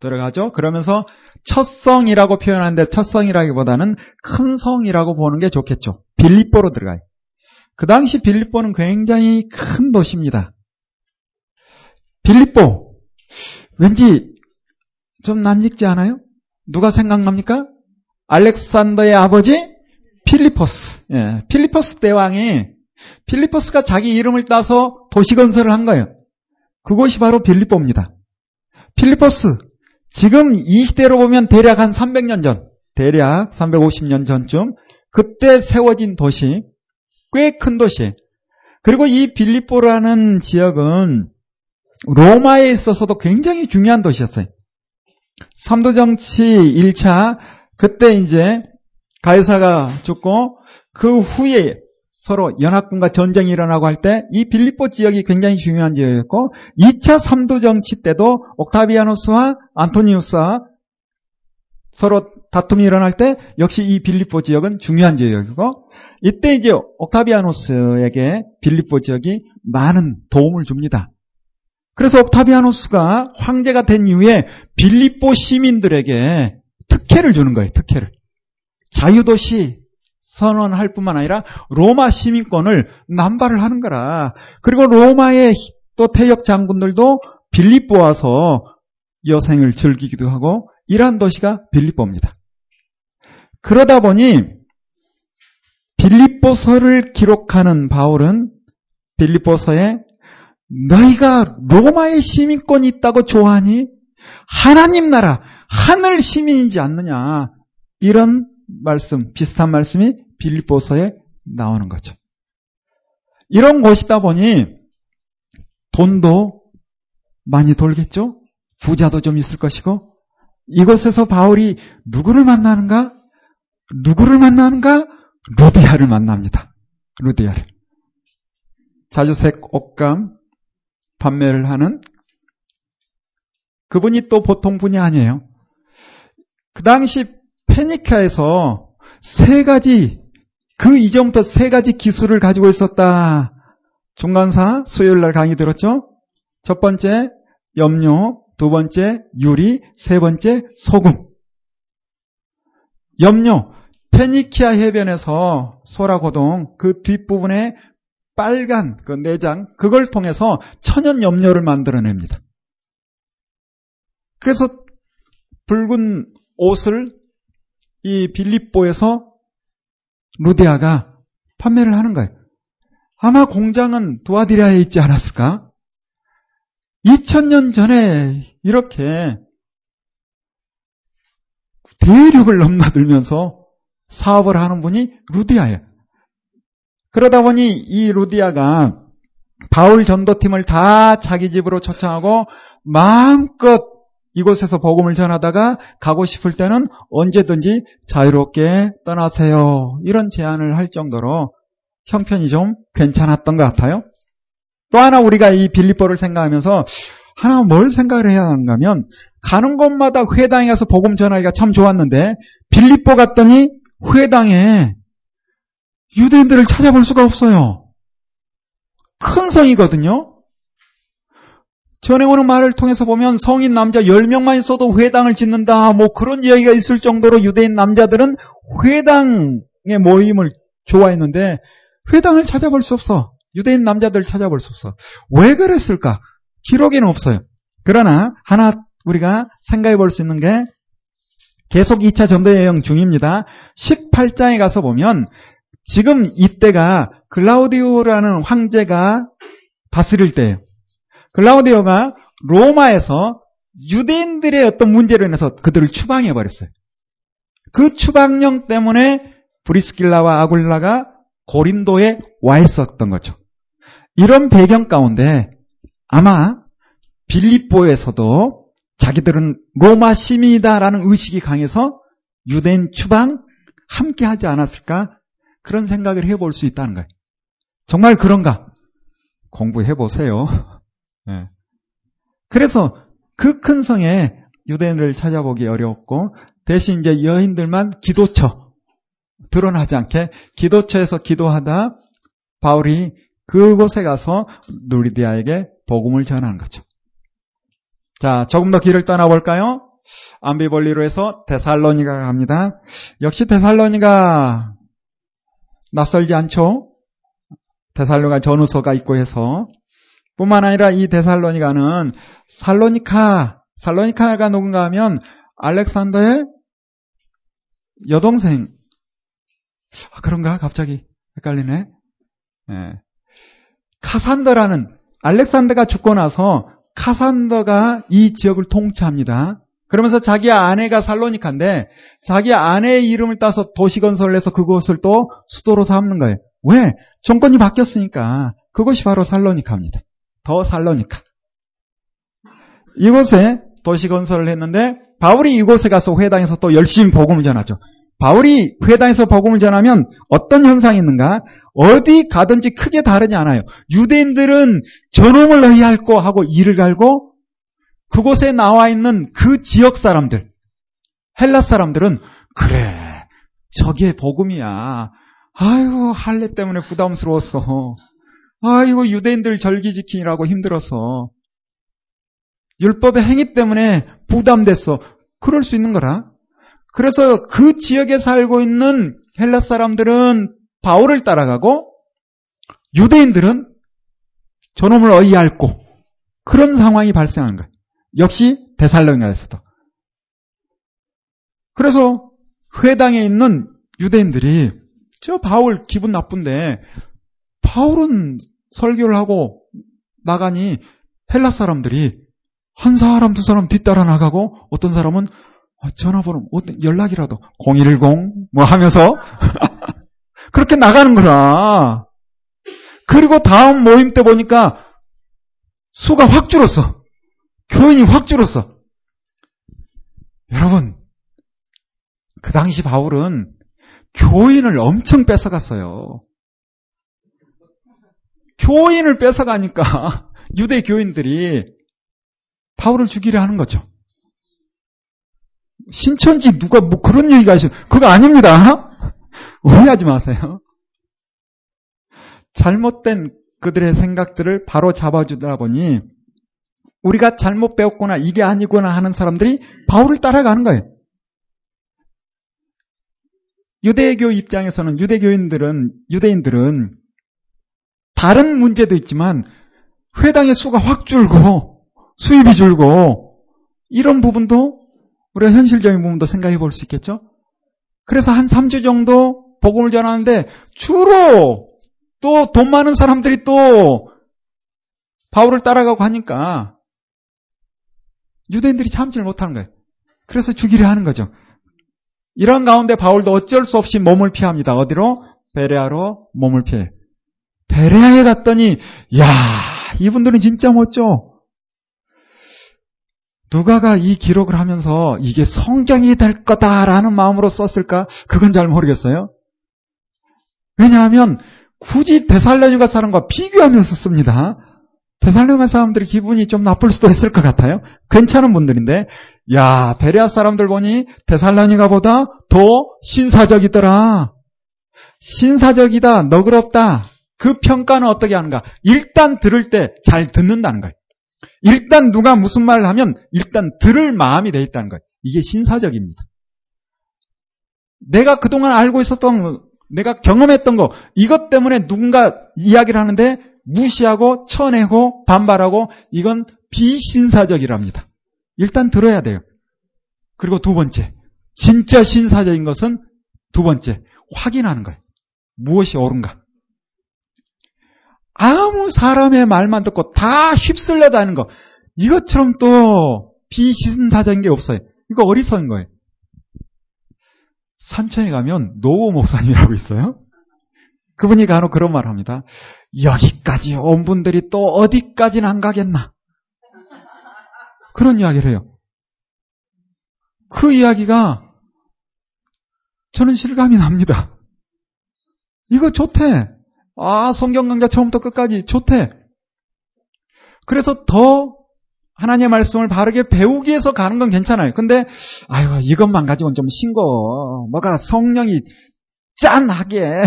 들어가죠. 그러면서 첫 성이라고 표현하는데 첫 성이라기보다는 큰 성이라고 보는 게 좋겠죠. 빌립보로 들어가요. 그 당시 빌립보는 굉장히 큰 도시입니다. 빌립보 왠지 좀 낯익지 않아요? 누가 생각납니까? 알렉산더의 아버지 필리포스. 예, 필리포스 대왕이 필리포스가 자기 이름을 따서 도시 건설을 한 거예요. 그곳이 바로 빌립보입니다. 필리포스 지금 이 시대로 보면 대략 한 300년 전, 대략 350년 전쯤 그때 세워진 도시, 꽤 큰 도시. 그리고 이 빌립보라는 지역은 로마에 있어서도 굉장히 중요한 도시였어요. 삼도 정치 1차 그때 이제 가이사가 죽고 그 후에 서로 연합군과 전쟁이 일어나고 할 때 이 빌립보 지역이 굉장히 중요한 지역이었고 2차 삼도 정치 때도 옥타비아누스와 안토니우스와 서로 다툼이 일어날 때 역시 이 빌립보 지역은 중요한 지역이고 이때 이제 옥타비아누스에게 빌립보 지역이 많은 도움을 줍니다. 그래서 옥타비아누스가 황제가 된 이후에 빌립보 시민들에게 특혜를 주는 거예요. 특혜를. 자유도시 선언할 뿐만 아니라 로마 시민권을 남발을 하는 거라. 그리고 로마의 또 태역 장군들도 빌립보 와서 여생을 즐기기도 하고 이러한 도시가 빌립보입니다. 그러다 보니 빌립보서를 기록하는 바울은 빌립보서에 너희가 로마의 시민권이 있다고 좋아하니 하나님 나라 하늘 시민이지 않느냐 이런 말씀 비슷한 말씀이 빌립보서에 나오는 거죠. 이런 곳이다 보니 돈도 많이 돌겠죠? 부자도 좀 있을 것이고 이곳에서 바울이 누구를 만나는가? 누구를 만나는가? 루디아를 만납니다. 루디아를. 자주색 옷감 판매를 하는 그분이 또 보통 분이 아니에요. 그 당시 페니카에서 세 가지 그 이전부터 세 가지 기술을 가지고 있었다. 중간사 수요일 날 강의 들었죠? 첫 번째 염료, 두 번째 유리, 세 번째 소금. 염료 페니키아 해변에서 소라고동 그 뒷부분에 빨간 그 내장 그걸 통해서 천연 염료를 만들어냅니다. 그래서 붉은 옷을 이 빌립보에서 루디아가 판매를 하는 거예요. 아마 공장은 도아디라에 있지 않았을까? 2000년 전에 이렇게 대륙을 넘나들면서 사업을 하는 분이 루디아예요. 그러다 보니 이 루디아가 바울 전도팀을 다 자기 집으로 초청하고 마음껏 이곳에서 복음을 전하다가 가고 싶을 때는 언제든지 자유롭게 떠나세요. 이런 제안을 할 정도로 형편이 좀 괜찮았던 것 같아요. 또 하나 우리가 이 빌립보를 생각하면서 하나 뭘 생각을 해야 하는가 하면 가는 곳마다 회당에 가서 복음 전하기가 참 좋았는데 빌립보 갔더니 회당에 유대인들을 찾아볼 수가 없어요. 큰 성이거든요. 전에 오는 말을 통해서 보면 성인 남자 10명만 있어도 회당을 짓는다. 뭐 그런 이야기가 있을 정도로 유대인 남자들은 회당의 모임을 좋아했는데 회당을 찾아볼 수 없어. 유대인 남자들 찾아볼 수 없어. 왜 그랬을까? 기록에는 없어요. 그러나 하나 우리가 생각해 볼 수 있는 게 계속 2차 전도 여행 중입니다. 18장에 가서 보면 지금 이때가 글라우디오라는 황제가 다스릴 때예요. 글라우디오가 로마에서 유대인들의 어떤 문제로 인해서 그들을 추방해 버렸어요. 그 추방령 때문에 브리스길라와 아굴라가 고린도에 와 있었던 거죠. 이런 배경 가운데 아마 빌립보에서도 자기들은 로마 시민이다라는 의식이 강해서 유대인 추방 함께 하지 않았을까? 그런 생각을 해볼 수 있다는 거예요. 정말 그런가? 공부해 보세요. 네. 그래서 그 큰 성에 유대인을 찾아보기 어려웠고 대신 이제 여인들만 기도처 드러나지 않게 기도처에서 기도하다 바울이 그곳에 가서 누리디아에게 복음을 전하는 거죠. 자, 조금 더 길을 떠나볼까요? 암비볼리로 해서 데살로니가 갑니다. 역시 데살로니가 낯설지 않죠? 데살로가 전후서가 있고 해서 뿐만 아니라 이 데살로니가는 살로니카, 살로니카가 누군가 하면 알렉산더의 여동생. 아, 그런가? 갑자기 헷갈리네. 네. 카산더라는 알렉산더가 죽고 나서 카산더가 이 지역을 통치합니다. 그러면서 자기 아내가 살로니카인데 자기 아내의 이름을 따서 도시 건설을 해서 그곳을 또 수도로 삼는 거예요. 왜? 정권이 바뀌었으니까 그것이 바로 살로니카입니다. 더 살로니카. 이곳에 도시 건설을 했는데 바울이 이곳에 가서 회당에서 또 열심히 복음을 전하죠. 바울이 회당에서 복음을 전하면 어떤 현상이 있는가? 어디 가든지 크게 다르지 않아요. 유대인들은 저놈을 의할거 하고 이를 갈고 그곳에 나와 있는 그 지역 사람들, 헬라 사람들은 그래 저게 복음이야. 아이고 할례 때문에 부담스러웠어. 아이고 유대인들 절기 지키느라고 힘들었어. 율법의 행위 때문에 부담됐어. 그럴 수 있는 거라. 그래서 그 지역에 살고 있는 헬라 사람들은 바울을 따라가고 유대인들은 저놈을 어이할고 그런 상황이 발생한 거예요. 역시 데살로니가에서도. 그래서 회당에 있는 유대인들이 저 바울 기분 나쁜데 바울은 설교를 하고 나가니 헬라 사람들이 한 사람 두 사람 뒤따라 나가고 어떤 사람은 아, 전화번호 어떤 연락이라도 010 뭐 하면서 그렇게 나가는 거라. 그리고 다음 모임 때 보니까 수가 확 줄었어. 교인이 확 줄었어. 여러분, 그 당시 바울은 교인을 엄청 뺏어갔어요. 교인을 뺏어가니까 유대 교인들이 바울을 죽이려 하는 거죠. 신천지 누가 뭐 그런 얘기가 하시 그거 아닙니다. 오해하지 마세요. 잘못된 그들의 생각들을 바로 잡아주다 보니 우리가 잘못 배웠구나 이게 아니구나 하는 사람들이 바울을 따라가는 거예요. 유대교 입장에서는 유대교인들은 유대인들은 다른 문제도 있지만 회당의 수가 확 줄고 수입이 줄고 이런 부분도 우리가 현실적인 부분도 생각해 볼 수 있겠죠? 그래서 한 3주 정도 복음을 전하는데 주로 또 돈 많은 사람들이 또 바울을 따라가고 하니까 유대인들이 참지를 못하는 거예요. 그래서 죽이려 하는 거죠. 이런 가운데 바울도 어쩔 수 없이 몸을 피합니다. 어디로? 베레아로 몸을 피해. 베레아에 갔더니 야 이분들은 진짜 멋져. 누가가 이 기록을 하면서 이게 성경이 될 거다라는 마음으로 썼을까? 그건 잘 모르겠어요. 왜냐하면 굳이 데살로니가 사람과 비교하면서 씁니다. 데살로니가 사람들이 기분이 좀 나쁠 수도 있을 것 같아요. 괜찮은 분들인데, 야 베레아 사람들 보니 데살로니가보다 더 신사적이더라. 신사적이다, 너그럽다. 그 평가는 어떻게 하는가? 일단 들을 때 잘 듣는다는 거예요. 일단 누가 무슨 말을 하면 일단 들을 마음이 돼 있다는 거예요. 이게 신사적입니다. 내가 그동안 알고 있었던 내가 경험했던 거 이것 때문에 누군가 이야기를 하는데 무시하고 쳐내고 반발하고 이건 비신사적이랍니다. 일단 들어야 돼요. 그리고 두 번째 진짜 신사적인 것은 두 번째 확인하는 거예요. 무엇이 옳은가? 아무 사람의 말만 듣고 다 휩쓸려다는 거. 이것처럼 또 비신사적인 게 없어요. 이거 어리석은 거예요. 산천에 가면 노우 목사님이라고 있어요. 그분이 간혹 그런 말을 합니다. 여기까지 온 분들이 또 어디까지는 안 가겠나. 그런 이야기를 해요. 그 이야기가 저는 실감이 납니다. 이거 좋대. 아, 성경 강좌 처음부터 끝까지 좋대. 그래서 더 하나님의 말씀을 바르게 배우기 위해서 가는 건 괜찮아요. 근데, 아유, 이것만 가지고는 좀 싱거워. 뭐가 성령이 짠하게,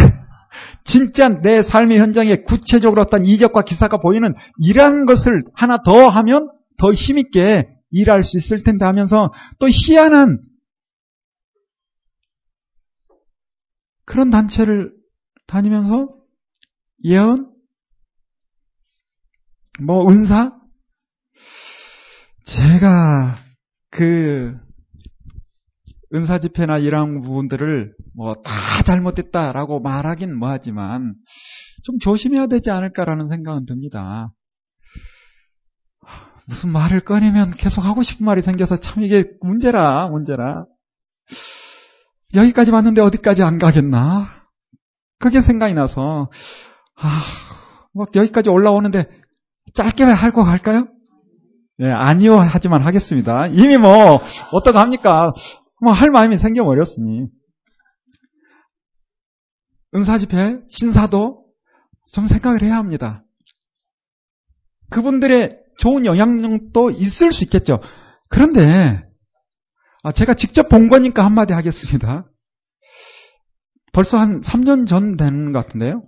진짜 내 삶의 현장에 구체적으로 어떤 이적과 기사가 보이는 이러한 것을 하나 더 하면 더 힘있게 일할 수 있을 텐데 하면서 또 희한한 그런 단체를 다니면서 예언? 뭐 은사? 제가 그 은사 집회나 이런 부분들을 뭐 다 잘못됐다라고 말하긴 뭐하지만 좀 조심해야 되지 않을까라는 생각은 듭니다. 무슨 말을 꺼내면 계속 하고 싶은 말이 생겨서 참 이게 문제라 문제라. 여기까지 왔는데 어디까지 안 가겠나? 그게 생각이 나서 아, 뭐 여기까지 올라오는데 짧게 할거 할까요? 예, 아니요 하지만 하겠습니다. 이미 뭐 어떡 합니까? 뭐 할 마음이 생겨버렸으니 은사집회 신사도 좀 생각을 해야 합니다. 그분들의 좋은 영향력도 있을 수 있겠죠. 그런데 아, 제가 직접 본 거니까 한마디 하겠습니다. 벌써 한 3년 전 되는 것 같은데요.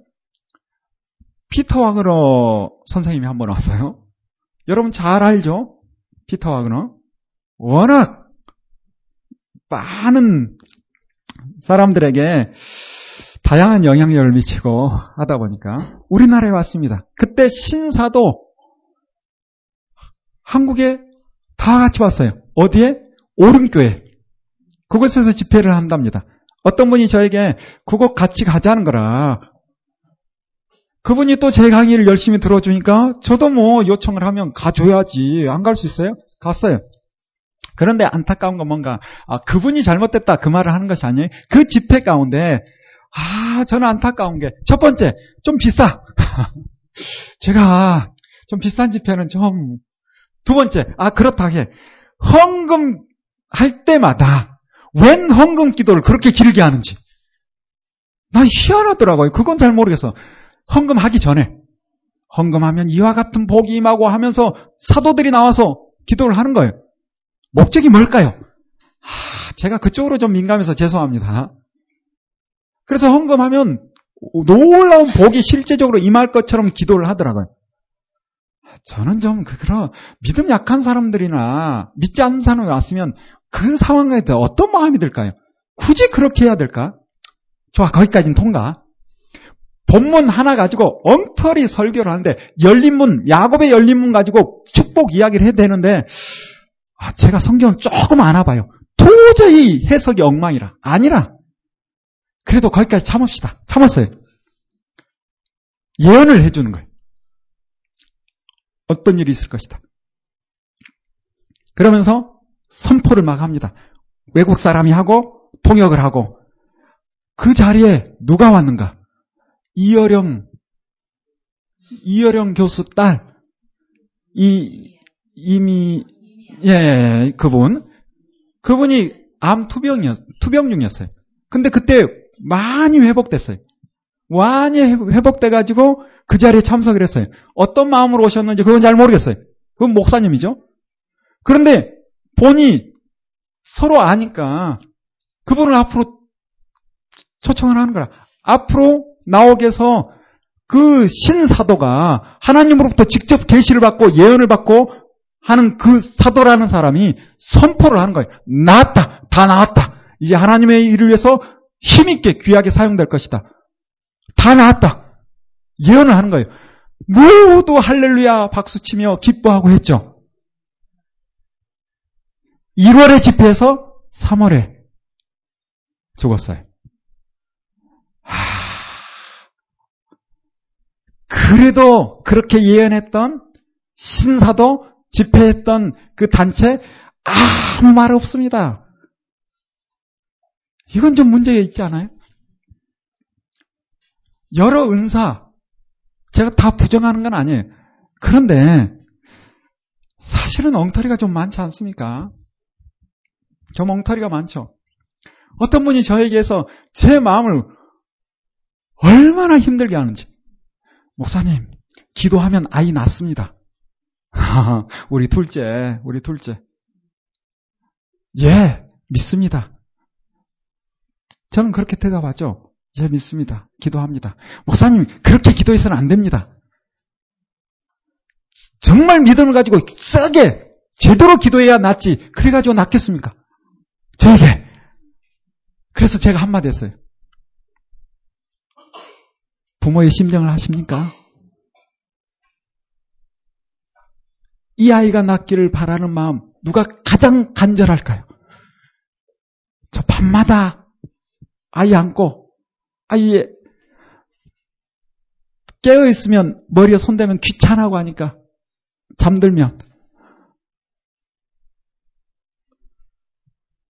피터 와그너 선생님이 한 번 왔어요. 여러분 잘 알죠? 피터 와그너. 워낙 많은 사람들에게 다양한 영향력을 미치고 하다 보니까 우리나라에 왔습니다. 그때 신사도 한국에 다 같이 왔어요. 어디에? 오름교회. 그곳에서 집회를 한답니다. 어떤 분이 저에게 그곳 같이 가자는 거라 그분이 또 제 강의를 열심히 들어주니까 저도 뭐 요청을 하면 가줘야지. 안 갈 수 있어요? 갔어요. 그런데 안타까운 건 뭔가, 아, 그분이 잘못됐다. 그 말을 하는 것이 아니에요. 그 집회 가운데 아, 저는 안타까운 게, 첫 번째, 좀 비싸. 제가 좀 비싼 집회는 좀, 두 번째, 아, 그렇다 해. 헌금 할 때마다 웬 헌금 기도를 그렇게 길게 하는지. 나 희한하더라고요. 그건 잘 모르겠어. 헌금하기 전에. 헌금하면 이와 같은 복이 임하고 하면서 사도들이 나와서 기도를 하는 거예요. 목적이 뭘까요? 아, 제가 그쪽으로 좀 민감해서 죄송합니다. 그래서 헌금하면 놀라운 복이 실제적으로 임할 것처럼 기도를 하더라고요. 저는 좀 그런 믿음 약한 사람들이나 믿지 않는 사람이 왔으면 그 상황에 대해 어떤 마음이 들까요? 굳이 그렇게 해야 될까? 좋아, 거기까지는 통과. 본문 하나 가지고 엉터리 설교를 하는데 열린 문, 야곱의 열린 문 가지고 축복 이야기를 해야 되는데 아, 제가 성경을 조금 안아봐요. 도저히 해석이 엉망이라. 아니라. 그래도 거기까지 참읍시다. 참았어요. 예언을 해주는 거예요. 어떤 일이 있을 것이다. 그러면서 선포를 막 합니다. 외국 사람이 하고 통역을 하고 그 자리에 누가 왔는가? 이여령 이여령 교수 딸 이 이미 예, 예, 예, 그분 그분이 암 투병이었 투병 중이었어요. 근데 그때 많이 회복됐어요. 많이 회복돼 가지고 그 자리에 참석을 했어요. 어떤 마음으로 오셨는지 그건 잘 모르겠어요. 그건 목사님이죠. 그런데 본이 서로 아니까 그분을 앞으로 초청을 하는 거라. 앞으로 나오게 해서 그 신사도가 하나님으로부터 직접 계시를 받고 예언을 받고 하는 그 사도라는 사람이 선포를 하는 거예요. 나왔다. 다 나왔다. 이제 하나님의 일을 위해서 힘있게 귀하게 사용될 것이다. 다 나왔다. 예언을 하는 거예요. 모두 할렐루야 박수치며 기뻐하고 했죠. 1월에 집회에서 3월에 죽었어요. 그래도 그렇게 예언했던 신사도 집회했던 그 단체 아무 말 없습니다. 이건 좀 문제가 있지 않아요? 여러 은사 제가 다 부정하는 건 아니에요. 그런데 사실은 엉터리가 좀 많지 않습니까? 좀 엉터리가 많죠. 어떤 분이 저에게서 제 마음을 얼마나 힘들게 하는지. 목사님, 기도하면 아이 낳습니다. 우리 둘째, 우리 둘째. 예, 믿습니다. 저는 그렇게 대답하죠. 예, 믿습니다. 기도합니다. 목사님, 그렇게 기도해서는 안 됩니다. 정말 믿음을 가지고 싸게 제대로 기도해야 낫지. 그래가지고 낫겠습니까? 저에게. 그래서 제가 한마디 했어요. 부모의 심정을 하십니까? 이 아이가 낫기를 바라는 마음 누가 가장 간절할까요? 저 밤마다 아이 안고 아이에 깨어 있으면 머리에 손대면 귀찮하고 하니까 잠들면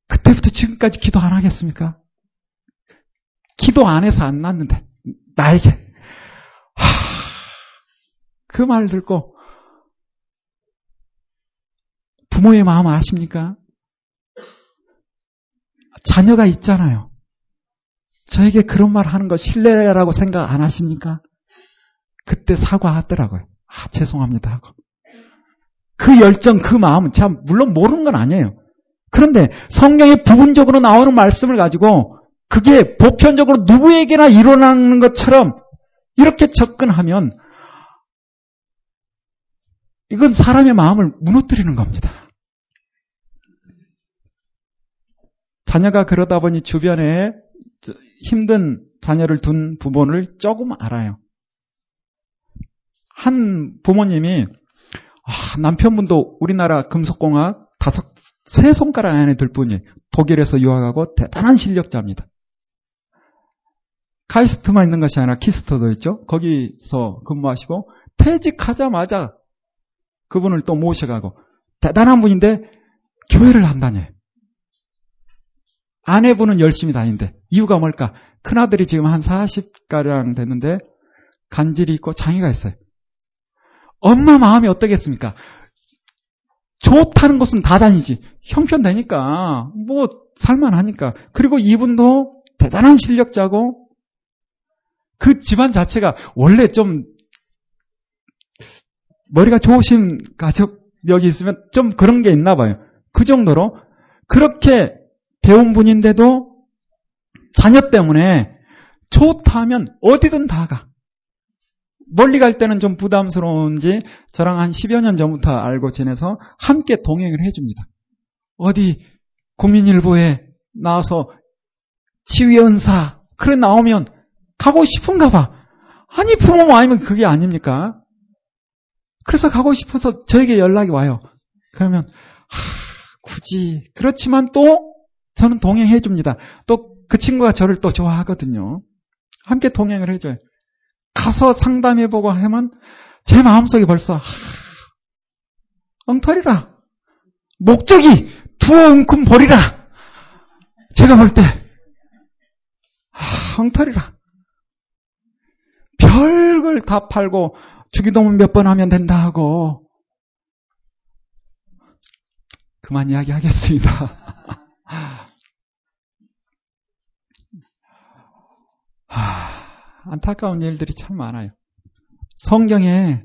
그때부터 지금까지 기도 안 하겠습니까? 기도 안 해서 안 났는데 나에게 그말 듣고 부모의 마음 아십니까? 자녀가 있잖아요. 저에게 그런 말 하는 거 신뢰라고 생각 안 하십니까? 그때 사과하더라고요. 아, 죄송합니다 하고. 그 열정, 그 마음은 참, 물론 모르는 건 아니에요. 그런데 성경에 부분적으로 나오는 말씀을 가지고 그게 보편적으로 누구에게나 일어나는 것처럼 이렇게 접근하면 이건 사람의 마음을 무너뜨리는 겁니다. 자녀가 그러다 보니 주변에 힘든 자녀를 둔 부모를 조금 알아요. 한 부모님이 아, 남편분도 우리나라 금속공학 다섯 세 손가락 안에 들 뿐이 독일에서 유학하고 대단한 실력자입니다. 카이스트만 있는 것이 아니라 키스터도 있죠. 거기서 근무하시고 퇴직하자마자 그분을 또 모셔가고 대단한 분인데 교회를 안 다녀요. 아내분은 열심히 다닌대. 이유가 뭘까? 큰아들이 지금 한 40가량 됐는데 간질이 있고 장애가 있어요. 엄마 마음이 어떻겠습니까? 좋다는 곳은 다 다니지. 형편 되니까. 뭐, 살만하니까. 그리고 이분도 대단한 실력자고, 그 집안 자체가 원래 좀, 머리가 좋으신 가족 여기 있으면 좀 그런 게 있나 봐요. 그 정도로 그렇게 배운 분인데도 자녀 때문에 좋다면 어디든 다 가. 멀리 갈 때는 좀 부담스러운지 저랑 한 10여 년 전부터 알고 지내서 함께 동행을 해줍니다. 어디 국민일보에 나와서 지휘연사 그래 나오면 가고 싶은가 봐. 아니 부모 아니면 그게 아닙니까? 그래서 가고 싶어서 저에게 연락이 와요. 그러면 하, 굳이 그렇지만 또 저는 동행해 줍니다. 또 그 친구가 저를 또 좋아하거든요. 함께 동행을 해줘요. 가서 상담해보고 하면 제 마음속에 벌써 하, 엉터리라. 목적이 두어 웅큼 버리라. 제가 볼때 엉터리라. 별걸 다 팔고 주기도문 몇 번 하면 된다 하고 그만 이야기하겠습니다. 하, 안타까운 일들이 참 많아요. 성경에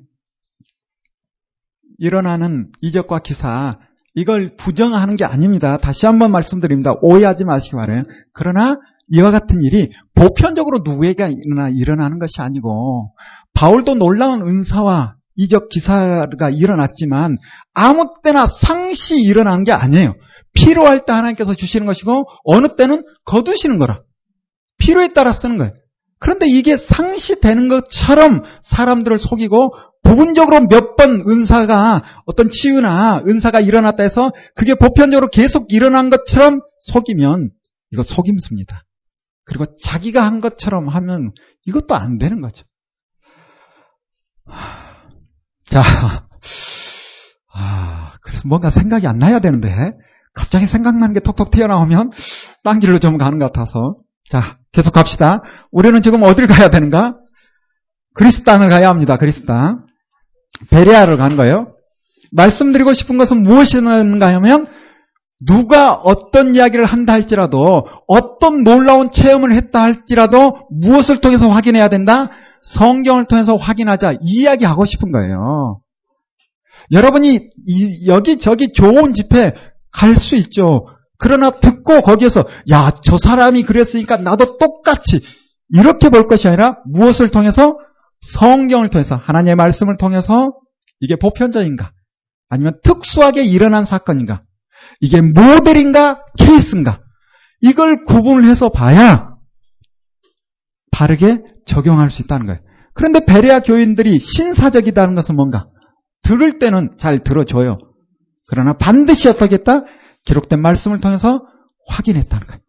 일어나는 이적과 기사 이걸 부정하는 게 아닙니다. 다시 한번 말씀드립니다. 오해하지 마시기 바래요. 그러나 이와 같은 일이 보편적으로 누구에게 일어나는 것이 아니고 바울도 놀라운 은사와 이적 기사가 일어났지만 아무 때나 상시 일어나는 게 아니에요. 필요할 때 하나님께서 주시는 것이고 어느 때는 거두시는 거라. 필요에 따라 쓰는 거예요. 그런데 이게 상시되는 것처럼 사람들을 속이고 부분적으로 몇 번 은사가 어떤 치유나 은사가 일어났다 해서 그게 보편적으로 계속 일어난 것처럼 속이면 이거 속임수입니다. 그리고 자기가 한 것처럼 하면 이것도 안 되는 거죠. 자, 아, 그래서 뭔가 생각이 안 나야 되는데 갑자기 생각나는 게 톡톡 튀어나오면 딴 길로 좀 가는 것 같아서 자, 계속 갑시다. 우리는 지금 어딜 가야 되는가? 그리스 땅을 가야 합니다. 그리스 땅. 베레아를 간 거예요. 말씀드리고 싶은 것은 무엇이는가 하면 누가 어떤 이야기를 한다 할지라도 어떤 놀라운 체험을 했다 할지라도 무엇을 통해서 확인해야 된다? 성경을 통해서 확인하자. 이 이야기 하고 싶은 거예요. 여러분이 여기저기 좋은 집회 갈 수 있죠. 그러나 듣고 거기에서 야, 저 사람이 그랬으니까 나도 똑같이 이렇게 볼 것이 아니라 무엇을 통해서 성경을 통해서 하나님의 말씀을 통해서 이게 보편적인가? 아니면 특수하게 일어난 사건인가? 이게 모델인가? 케이스인가? 이걸 구분을 해서 봐야 바르게 적용할 수 있다는 거예요. 그런데 베레아 교인들이 신사적이다는 것은 뭔가? 들을 때는 잘 들어줘요. 그러나 반드시 어떻게 했다? 기록된 말씀을 통해서 확인했다는 거예요.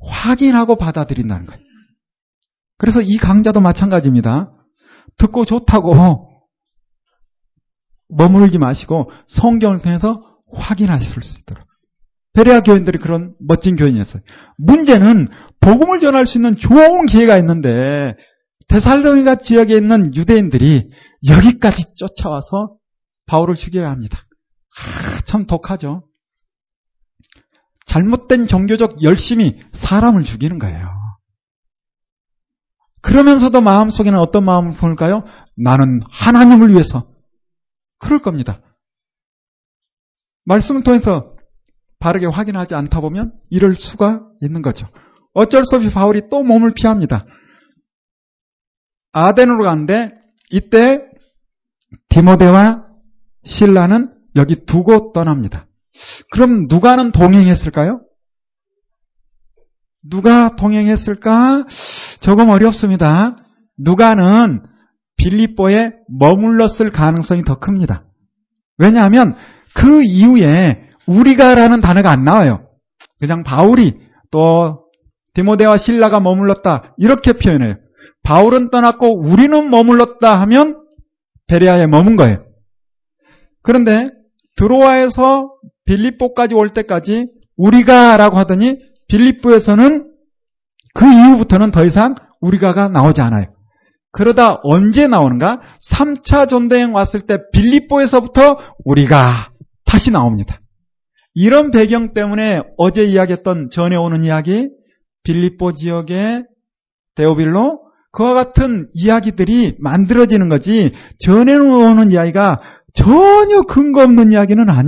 확인하고 받아들인다는 거예요. 그래서 이 강자도 마찬가지입니다. 듣고 좋다고 머무르지 마시고 성경을 통해서 확인하실 수 있도록. 베레아 교인들이 그런 멋진 교인이었어요. 문제는 복음을 전할 수 있는 좋은 기회가 있는데 데살로니가 지역에 있는 유대인들이 여기까지 쫓아와서 바울을 죽이려 합니다. 아, 참 독하죠. 잘못된 종교적 열심이 사람을 죽이는 거예요. 그러면서도 마음속에는 어떤 마음을 품을까요? 나는 하나님을 위해서. 그럴 겁니다. 말씀을 통해서 바르게 확인하지 않다 보면 이럴 수가 있는 거죠. 어쩔 수 없이 바울이 또 몸을 피합니다. 아덴으로 가는데 이때 디모데와 신라는 여기 두고 떠납니다. 그럼 누가는 동행했을까요? 누가 동행했을까? 조금 어렵습니다. 누가는 빌립보에 머물렀을 가능성이 더 큽니다. 왜냐하면 그 이후에 우리가라는 단어가 안 나와요. 그냥 바울이 또 디모데와 신라가 머물렀다 이렇게 표현해요. 바울은 떠났고 우리는 머물렀다 하면 베레아에 머문 거예요. 그런데 드로아에서 빌립보까지 올 때까지 우리가 라고 하더니 빌립보에서는 그 이후부터는 더 이상 우리가가 나오지 않아요. 그러다 언제 나오는가? 3차 전도행 왔을 때 빌립보에서부터 우리가 다시 나옵니다. 이런 배경 때문에 어제 이야기했던 전에 오는 이야기, 빌립보 지역의 데오빌로 그와 같은 이야기들이 만들어지는 거지 전에 오는 이야기가 전혀 근거 없는 이야기는 아니에요.